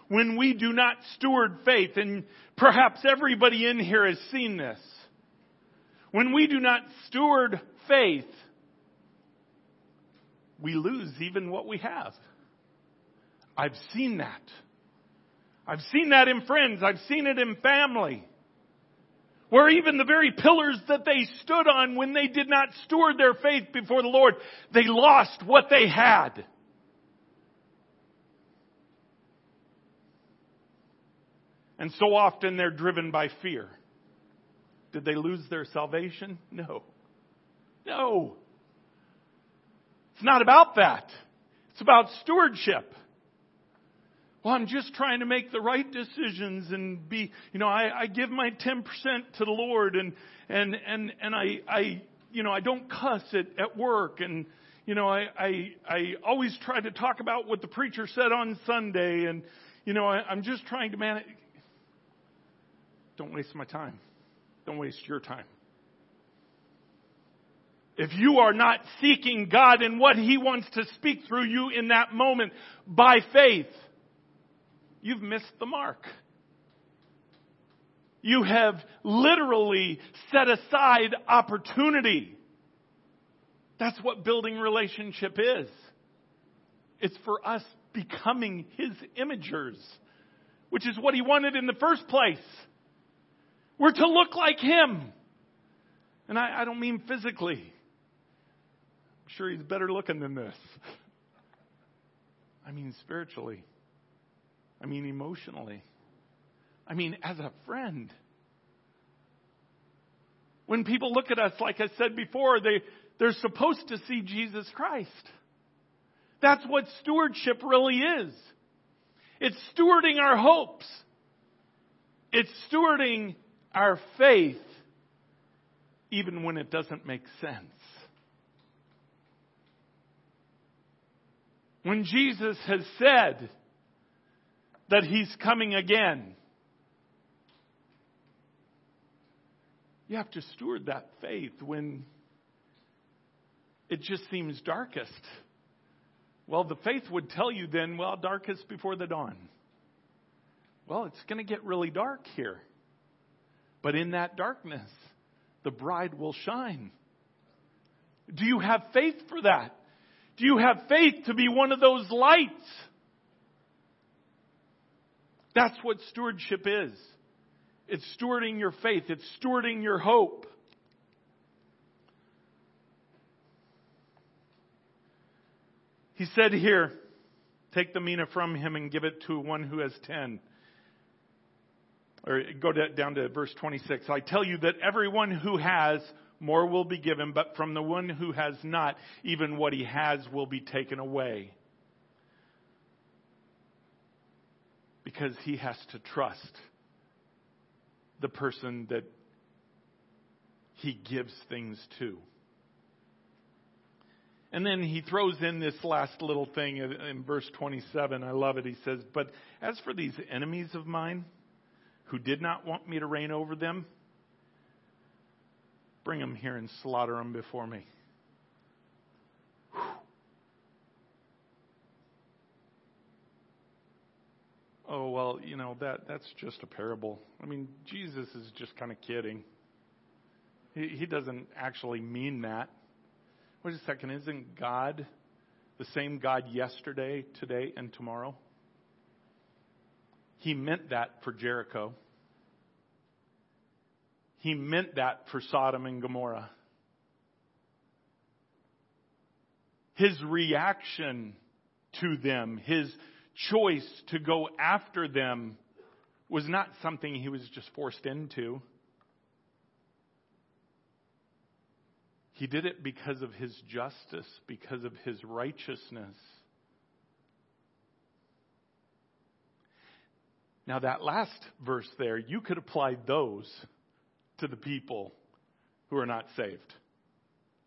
when we do not steward faith, and perhaps everybody in here has seen this, when we do not steward faith, we lose even what we have. I've seen that. I've seen that in friends. I've seen it in family. Where even the very pillars that they stood on when they did not steward their faith before the Lord, they lost what they had. And so often they're driven by fear. Did they lose their salvation? No. No. It's not about that. It's about stewardship. Well, I'm just trying to make the right decisions and be, you know, I, I give my 10% to the Lord and, and, and, and I, I, you know, I don't cuss at, at work and, you know, I, I, I always try to talk about what the preacher said on Sunday and, you know, I, I'm just trying to manage. Don't waste my time. Don't waste your time. If you are not seeking God and what He wants to speak through you in that moment by faith, you've missed the mark. You have literally set aside opportunity. That's what building relationship is. It's for us becoming His imagers, which is what He wanted in the first place. We're to look like Him. And I, I don't mean physically. I'm sure He's better looking than this. I mean spiritually. I mean emotionally. I mean as a friend. When people look at us, like I said before, they, they're supposed to see Jesus Christ. That's what stewardship really is. It's stewarding our hopes. It's stewarding our faith even when it doesn't make sense. When Jesus has said that he's coming again, you have to steward that faith when it just seems darkest. Well, the faith would tell you then, well, darkest before the dawn. Well, it's going to get really dark here. But in that darkness, the bride will shine. Do you have faith for that? Do you have faith to be one of those lights? That's what stewardship is. It's stewarding your faith. It's stewarding your hope. He said here, Take the mina from him and give it to one who has ten. Or go to, down to verse 26. I tell you that everyone who has, more will be given, but from the one who has not, even what he has will be taken away. Because he has to trust the person that he gives things to. And then he throws in this last little thing in verse 27. I love it. He says, But as for these enemies of mine who did not want me to reign over them, bring them here and slaughter them before me. Oh, well, you know, that, that's just a parable. I mean, Jesus is just kind of kidding. He, he doesn't actually mean that. Wait a second, isn't God the same God yesterday, today, and tomorrow? He meant that for Jericho. He meant that for Sodom and Gomorrah. His reaction to them, his choice to go after them, was not something he was just forced into. He did it because of his justice, because of his righteousness. Now, that last verse there, you could apply those to the people who are not saved.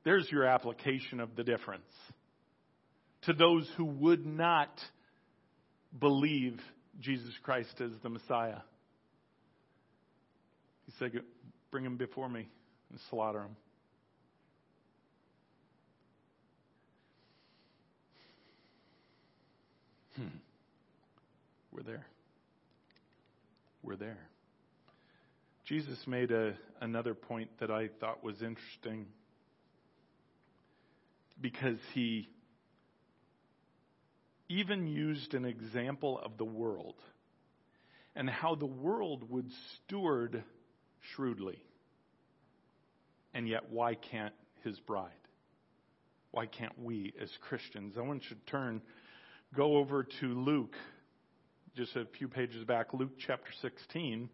There's your application of the difference. To those who would not believe Jesus Christ as the Messiah. He said, Bring him before me and slaughter him. Hmm. We're there. We're there. Jesus made a, another point that I thought was interesting because he even used an example of the world and how the world would steward shrewdly. And yet, why can't his bride? Why can't we as Christians? I want you to turn go over to Luke, just a few pages back, Luke chapter 16.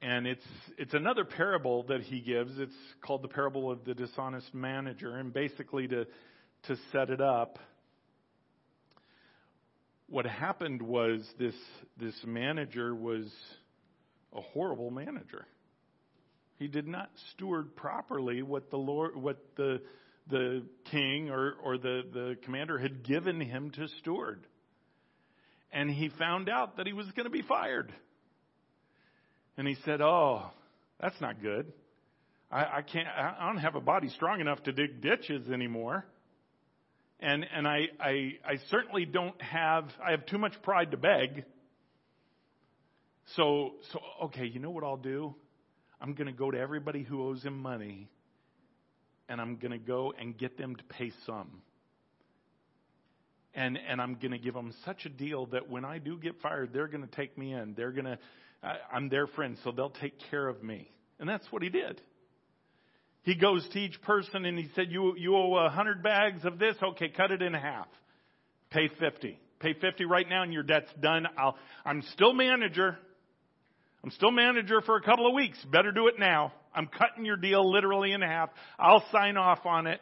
And it's, it's another parable that he gives. It's called the parable of the dishonest manager. And basically, to, to set it up, what happened was this, this manager was a horrible manager. He did not steward properly what the Lord, what the the king or, or the, the commander had given him to steward. And he found out that he was going to be fired. And he said, Oh, that's not good. I, I can't, I don't have a body strong enough to dig ditches anymore. And, and I, I, I certainly don't have, I have too much pride to beg. So, so, okay, you know what I'll do? I'm going to go to everybody who owes him money and I'm going to go and get them to pay some. And, and I'm going to give them such a deal that when I do get fired, they're going to take me in. They're going to, I'm their friend, so they'll take care of me. And that's what he did. He goes to each person and he said, you, you owe a hundred bags of this? Okay, cut it in half. Pay 50. Pay 50 right now and your debt's done. I'll, I'm still manager. I'm still manager for a couple of weeks. Better do it now. I'm cutting your deal literally in half. I'll sign off on it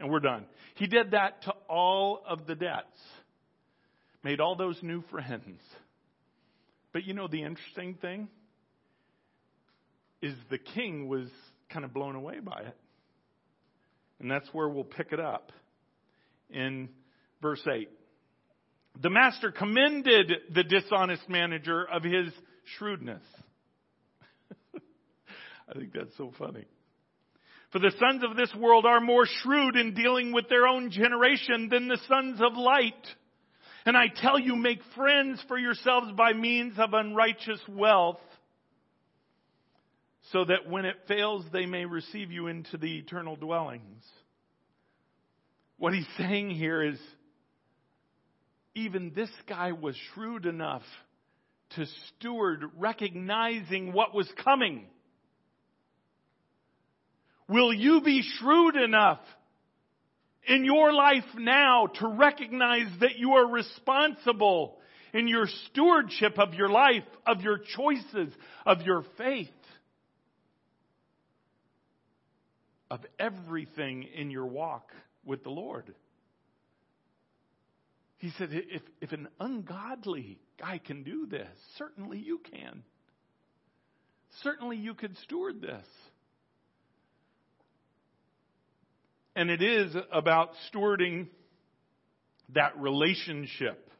and we're done. He did that to all of the debts. Made all those new friends. But you know the interesting thing is the king was kind of blown away by it. And that's where we'll pick it up in verse 8. The master commended the dishonest manager of his shrewdness. I think that's so funny. For the sons of this world are more shrewd in dealing with their own generation than the sons of light. And I tell you, make friends for yourselves by means of unrighteous wealth, so that when it fails, they may receive you into the eternal dwellings. What he's saying here is, even this guy was shrewd enough to steward recognizing what was coming. Will you be shrewd enough in your life now to recognize that you are responsible in your stewardship of your life, of your choices, of your faith, of everything in your walk with the Lord. He said, if, if an ungodly guy can do this, certainly you can. Certainly you could steward this. And it is about stewarding that relationship.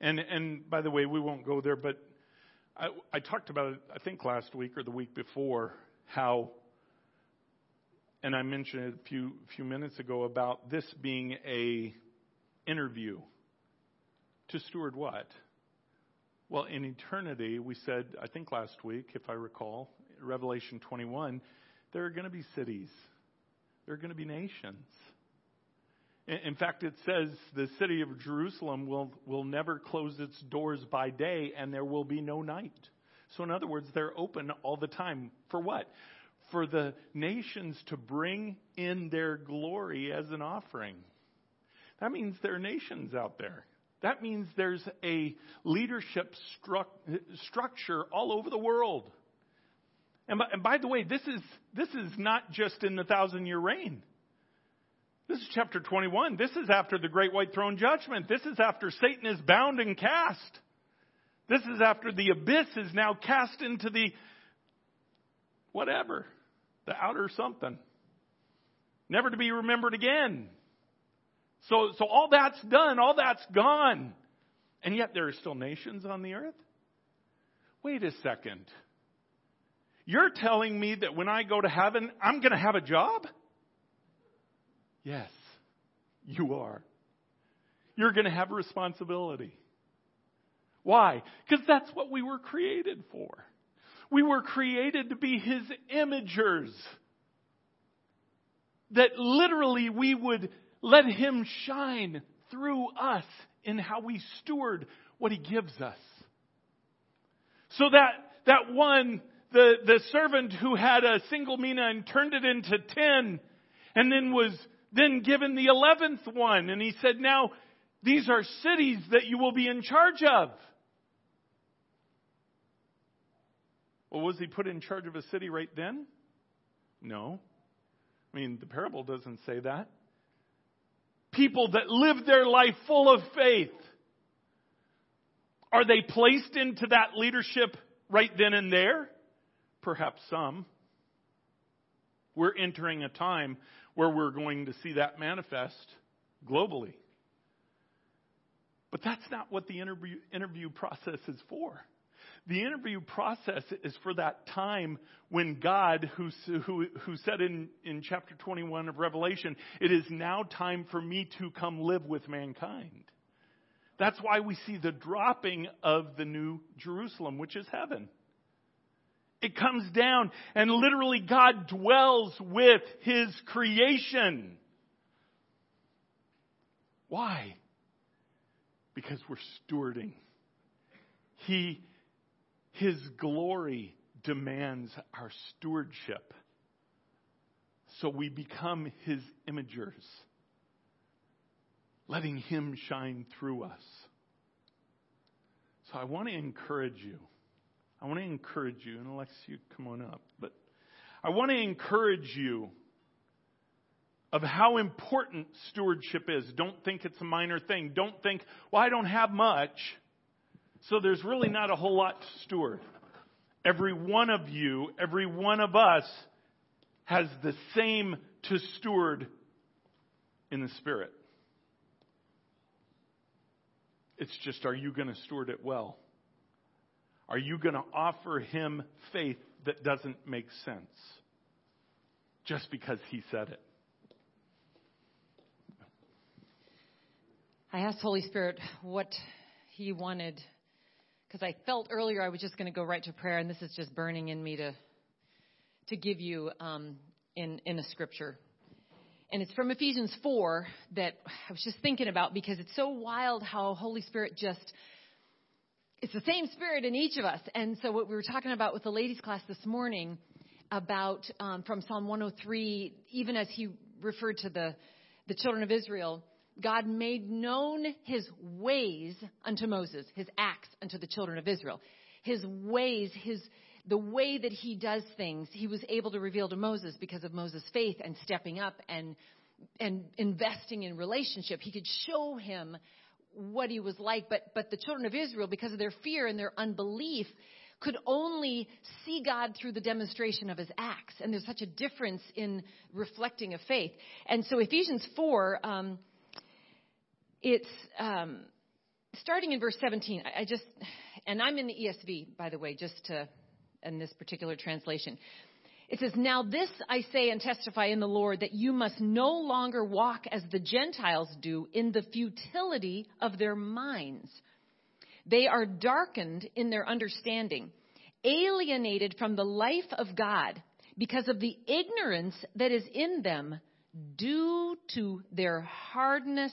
And, and by the way, we won't go there, but I, I talked about it, I think last week or the week before, how, and I mentioned it a few, few minutes ago about this being a interview. To steward what? Well, in eternity, we said, I think last week, if I recall, Revelation 21, there are going to be cities. There are going to be nations. In fact, it says the city of Jerusalem will, will never close its doors by day and there will be no night. So, in other words, they're open all the time. For what? For the nations to bring in their glory as an offering. That means there are nations out there. That means there's a leadership stru- structure all over the world. And by, and by, the way, this is, this is not just in the thousand year reign. This is chapter 21. This is after the great white throne judgment. This is after Satan is bound and cast. This is after the abyss is now cast into the whatever, the outer something. Never to be remembered again. So, so all that's done, all that's gone. And yet there are still nations on the earth? Wait a second. You're telling me that when I go to heaven, I'm going to have a job? Yes, you are. You're going to have responsibility. Why? Because that's what we were created for. We were created to be His imagers. That literally we would let Him shine through us in how we steward what He gives us. So that, that one the, the servant who had a single mina and turned it into ten and then was then given the eleventh one. And he said, now these are cities that you will be in charge of. Well, was he put in charge of a city right then? No. I mean, the parable doesn't say that. People that live their life full of faith. Are they placed into that leadership right then and there? perhaps some. We're entering a time where we're going to see that manifest globally. But that's not what the interview, interview process is for. The interview process is for that time when God, who, who, who said in, in chapter 21 of Revelation, it is now time for me to come live with mankind. That's why we see the dropping of the new Jerusalem, which is heaven. It comes down and literally God dwells with His creation. Why? Because we're stewarding. He, His glory demands our stewardship. So we become His imagers, letting Him shine through us. So I want to encourage you. I want to encourage you, and Alex, you come on up, but I want to encourage you of how important stewardship is. Don't think it's a minor thing. Don't think, well, I don't have much, so there's really not a whole lot to steward. Every one of you, every one of us has the same to steward in the Spirit. It's just, are you going to steward it well? Are you going to offer him faith that doesn't make sense just because he said it? I asked Holy Spirit what he wanted because I felt earlier I was just going to go right to prayer, and this is just burning in me to to give you um, in in a scripture, and it's from Ephesians four that I was just thinking about because it's so wild how Holy Spirit just it's the same spirit in each of us. And so what we were talking about with the ladies class this morning about um, from Psalm 103, even as he referred to the, the children of Israel, God made known his ways unto Moses, his acts unto the children of Israel. His ways, his, the way that he does things, he was able to reveal to Moses because of Moses' faith and stepping up and, and investing in relationship. He could show him what he was like, but, but the children of Israel, because of their fear and their unbelief, could only see God through the demonstration of his acts. And there's such a difference in reflecting a faith. And so Ephesians 4, um, it's um, starting in verse 17. I, I just, and I'm in the ESV, by the way, just to, in this particular translation. It says, Now this I say and testify in the Lord that you must no longer walk as the Gentiles do in the futility of their minds. They are darkened in their understanding, alienated from the life of God because of the ignorance that is in them due to their hardness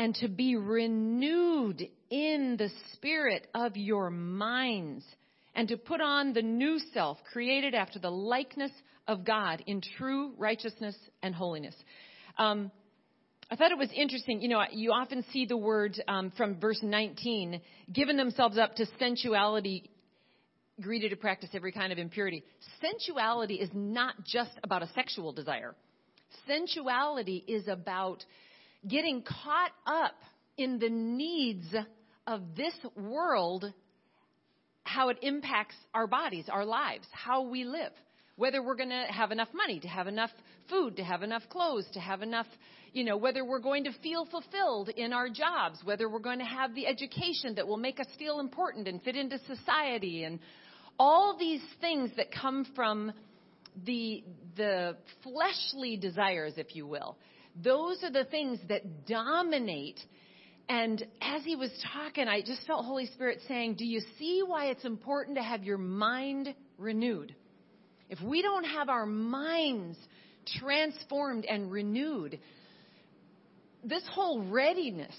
and to be renewed in the spirit of your minds, and to put on the new self, created after the likeness of God in true righteousness and holiness. Um, I thought it was interesting. You know, you often see the word um, from verse 19, given themselves up to sensuality, greedy to practice every kind of impurity. Sensuality is not just about a sexual desire. Sensuality is about getting caught up in the needs of this world, how it impacts our bodies, our lives, how we live. Whether we're going to have enough money, to have enough food, to have enough clothes, to have enough, you know, whether we're going to feel fulfilled in our jobs, whether we're going to have the education that will make us feel important and fit into society, and all these things that come from the, the fleshly desires, if you will. Those are the things that dominate. And as he was talking, I just felt Holy Spirit saying, Do you see why it's important to have your mind renewed? If we don't have our minds transformed and renewed, this whole readiness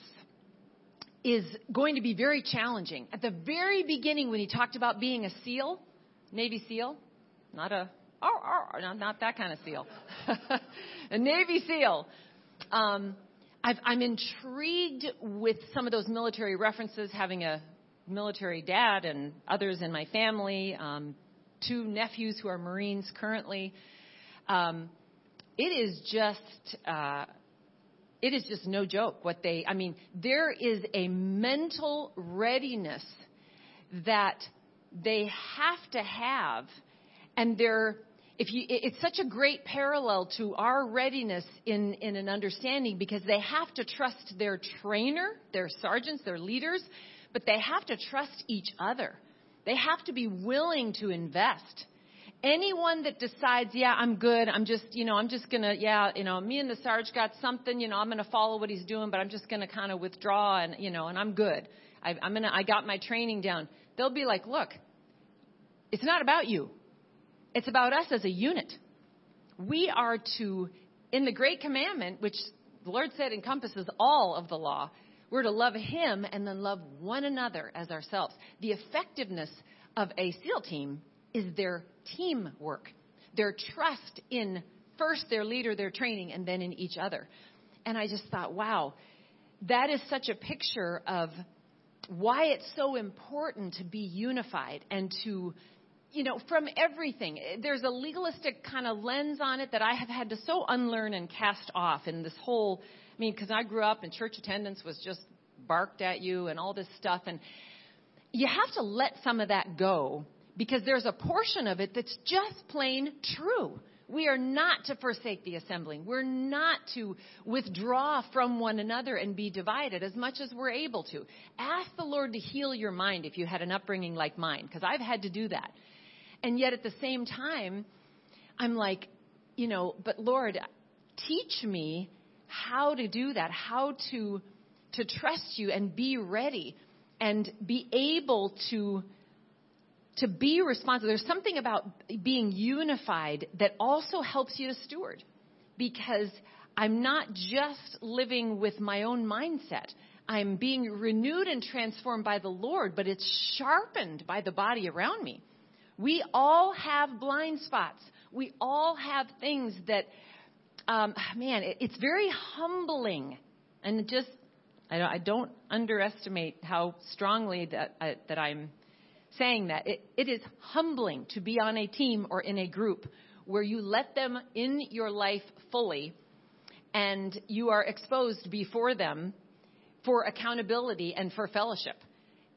is going to be very challenging. At the very beginning, when he talked about being a SEAL, Navy SEAL, not a, oh, oh, not that kind of SEAL, a Navy SEAL, um, i am intrigued with some of those military references, having a military dad and others in my family, um, two nephews who are Marines currently. Um, it is just. Uh, it is just no joke what they i mean there is a mental readiness that they have to have and they're if you, it's such a great parallel to our readiness in, in an understanding because they have to trust their trainer, their sergeants, their leaders, but they have to trust each other. They have to be willing to invest. Anyone that decides, yeah, I'm good, I'm just, you know, I'm just gonna, yeah, you know, me and the Sarge got something, you know, I'm gonna follow what he's doing, but I'm just gonna kind of withdraw and, you know, and I'm good. I, I'm gonna, I got my training down. They'll be like, look, it's not about you. It's about us as a unit. We are to, in the Great Commandment, which the Lord said encompasses all of the law, we're to love Him and then love one another as ourselves. The effectiveness of a SEAL team is their teamwork, their trust in first their leader, their training, and then in each other. And I just thought, wow, that is such a picture of why it's so important to be unified and to you know, from everything. There's a legalistic kind of lens on it that I have had to so unlearn and cast off in this whole, I mean, because I grew up and church attendance was just barked at you and all this stuff. And you have to let some of that go because there's a portion of it that's just plain true. We are not to forsake the assembling. We're not to withdraw from one another and be divided as much as we're able to. Ask the Lord to heal your mind if you had an upbringing like mine, because I've had to do that. And yet at the same time, I'm like, you know, but Lord, teach me how to do that, how to to trust you and be ready and be able to to be responsive. There's something about being unified that also helps you to steward because I'm not just living with my own mindset. I'm being renewed and transformed by the Lord, but it's sharpened by the body around me. We all have blind spots. We all have things that, um, man, it, it's very humbling. And just, I don't, I don't underestimate how strongly that, I, that I'm saying that. It, it is humbling to be on a team or in a group where you let them in your life fully and you are exposed before them for accountability and for fellowship.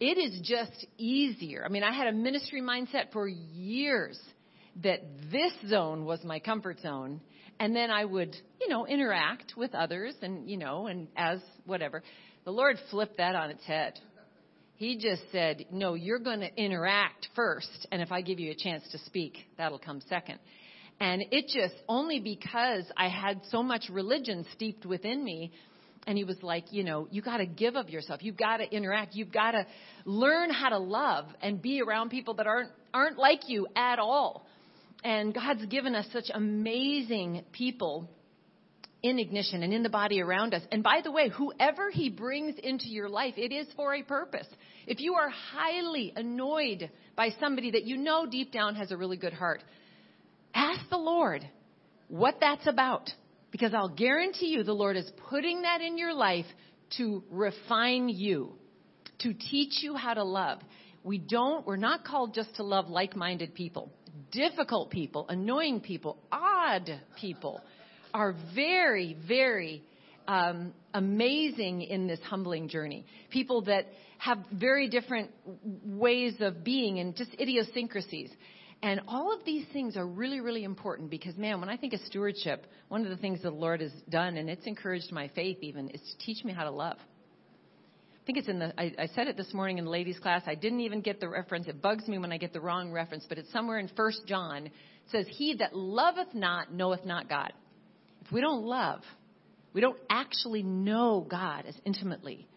It is just easier. I mean, I had a ministry mindset for years that this zone was my comfort zone. And then I would, you know, interact with others and, you know, and as whatever. The Lord flipped that on its head. He just said, no, you're going to interact first. And if I give you a chance to speak, that'll come second. And it just, only because I had so much religion steeped within me, and he was like, you know, you got to give of yourself. You've got to interact. You've got to learn how to love and be around people that aren't aren't like you at all. And God's given us such amazing people in ignition and in the body around us. And by the way, whoever he brings into your life, it is for a purpose. If you are highly annoyed by somebody that you know deep down has a really good heart, ask the Lord what that's about. Because I'll guarantee you the Lord is putting that in your life to refine you, to teach you how to love. We don't, we're not called just to love like minded people. Difficult people, annoying people, odd people are very, very um, amazing in this humbling journey. People that have very different ways of being and just idiosyncrasies. And all of these things are really, really important because, man, when I think of stewardship, one of the things the Lord has done, and it's encouraged my faith even, is to teach me how to love. I think it's in the, I, I said it this morning in the ladies' class. I didn't even get the reference. It bugs me when I get the wrong reference, but it's somewhere in First John. It says, He that loveth not knoweth not God. If we don't love, we don't actually know God as intimately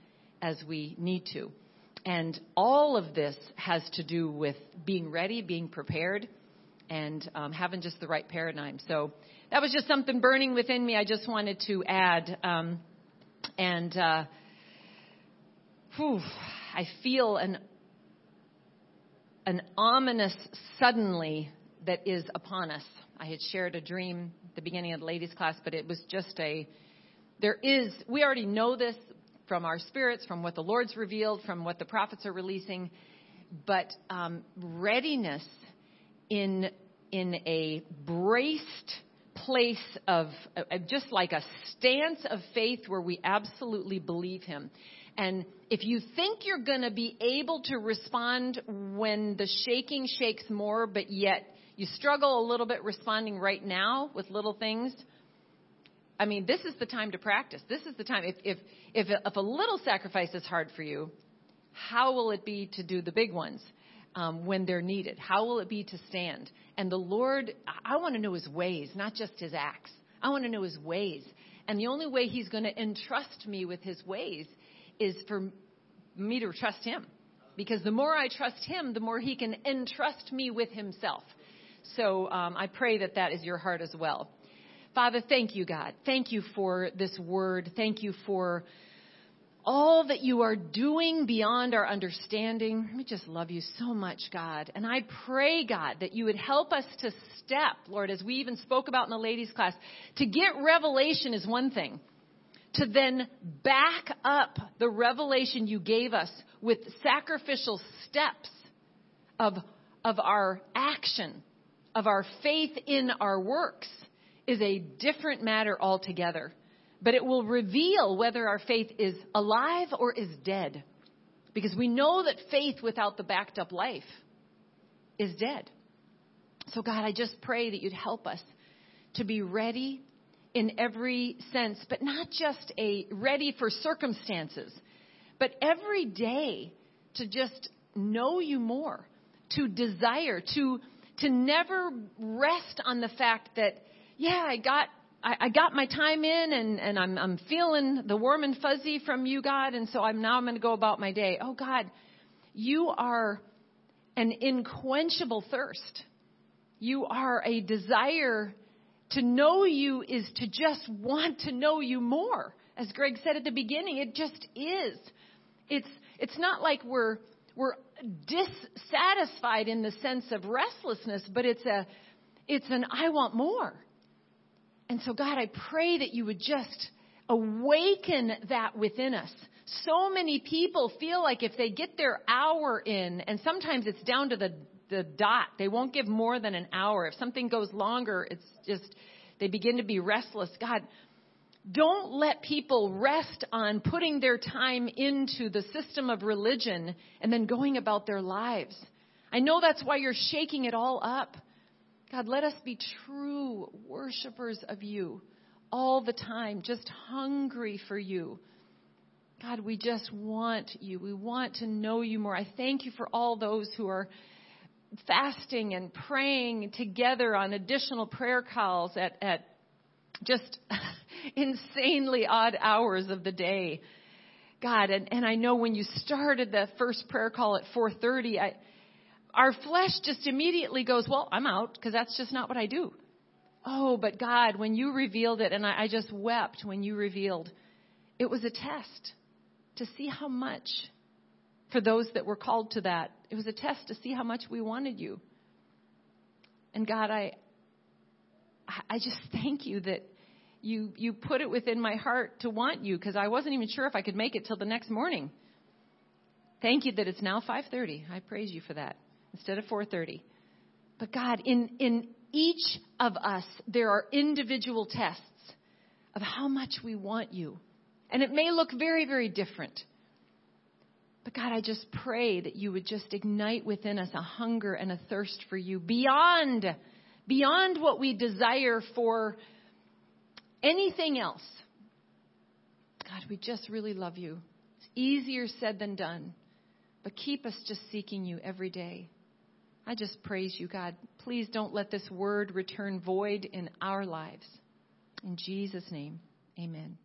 as we need to. And all of this has to do with being ready, being prepared, and um, having just the right paradigm. So that was just something burning within me. I just wanted to add. Um, and uh, whew, I feel an an ominous suddenly that is upon us. I had shared a dream at the beginning of the ladies' class, but it was just a. There is. We already know this from our spirits, from what the Lord's revealed, from what the prophets are releasing, but um, readiness in in a braced place of uh, just like a stance of faith where we absolutely believe Him. And if you think you're going to be able to respond when the shaking shakes more, but yet you struggle a little bit responding right now with little things, I mean, this is the time to practice. This is the time. If, if, if, if a little sacrifice is hard for you, how will it be to do the big ones um, when they're needed? How will it be to stand? And the Lord, I want to know his ways, not just his acts. I want to know his ways. And the only way he's going to entrust me with his ways is for me to trust him. Because the more I trust him, the more he can entrust me with himself. So um, I pray that that is your heart as well. Father, thank you, God. Thank you for this word. Thank you for all that you are doing beyond our understanding. We just love you so much, God. And I pray, God, that you would help us to step, Lord, as we even spoke about in the ladies' class. To get revelation is one thing. To then back up the revelation you gave us with sacrificial steps of, of our action, of our faith in our works is a different matter altogether. But it will reveal whether our faith is alive or is dead. Because we know that faith without the backed up life is dead. So, God, I just pray that you'd help us to be ready in every sense, but not just a ready for circumstances, but every day to just know you more, to desire, to, to never rest on the fact that yeah, I got I, I got my time in and, and I'm, I'm feeling the warm and fuzzy from you, God, and so I'm now I'm going to go about my day. Oh, God, you are an inquenchable thirst. You are a desire to know you is to just want to know you more. As Greg said at the beginning, it just is. It's, it's not like we're, we're dissatisfied in the sense of restlessness, but it's a, it's an I want more. And so, God, I pray that you would just awaken that within us. So many people feel like if they get their hour in, and sometimes it's down to the, the dot, they won't give more than an hour. If something goes longer, it's just, they begin to be restless. God, don't let people rest on putting their time into the system of religion and then going about their lives. I know that's why you're shaking it all up. God, let us be true worshipers of you all the time, just hungry for you. God, we just want you. We want to know you more. I thank you for all those who are fasting and praying together on additional prayer calls at, at just insanely odd hours of the day. God, and, and I know when you started the first prayer call at 4:30, I our flesh just immediately goes, Well, I'm out because that's just not what I do. Oh, but God, when you revealed it, and I, I just wept when you revealed, it was a test to see how much, for those that were called to that, it was a test to see how much we wanted you. And God, I, I just thank you that you, you put it within my heart to want you because I wasn't even sure if I could make it till the next morning. Thank you that it's now 5:30. I praise you for that instead of 4:30. But God, in in each of us there are individual tests of how much we want you. And it may look very very different. But God, I just pray that you would just ignite within us a hunger and a thirst for you beyond beyond what we desire for anything else. God, we just really love you. It's easier said than done. But keep us just seeking you every day. I just praise you, God. Please don't let this word return void in our lives. In Jesus' name, amen.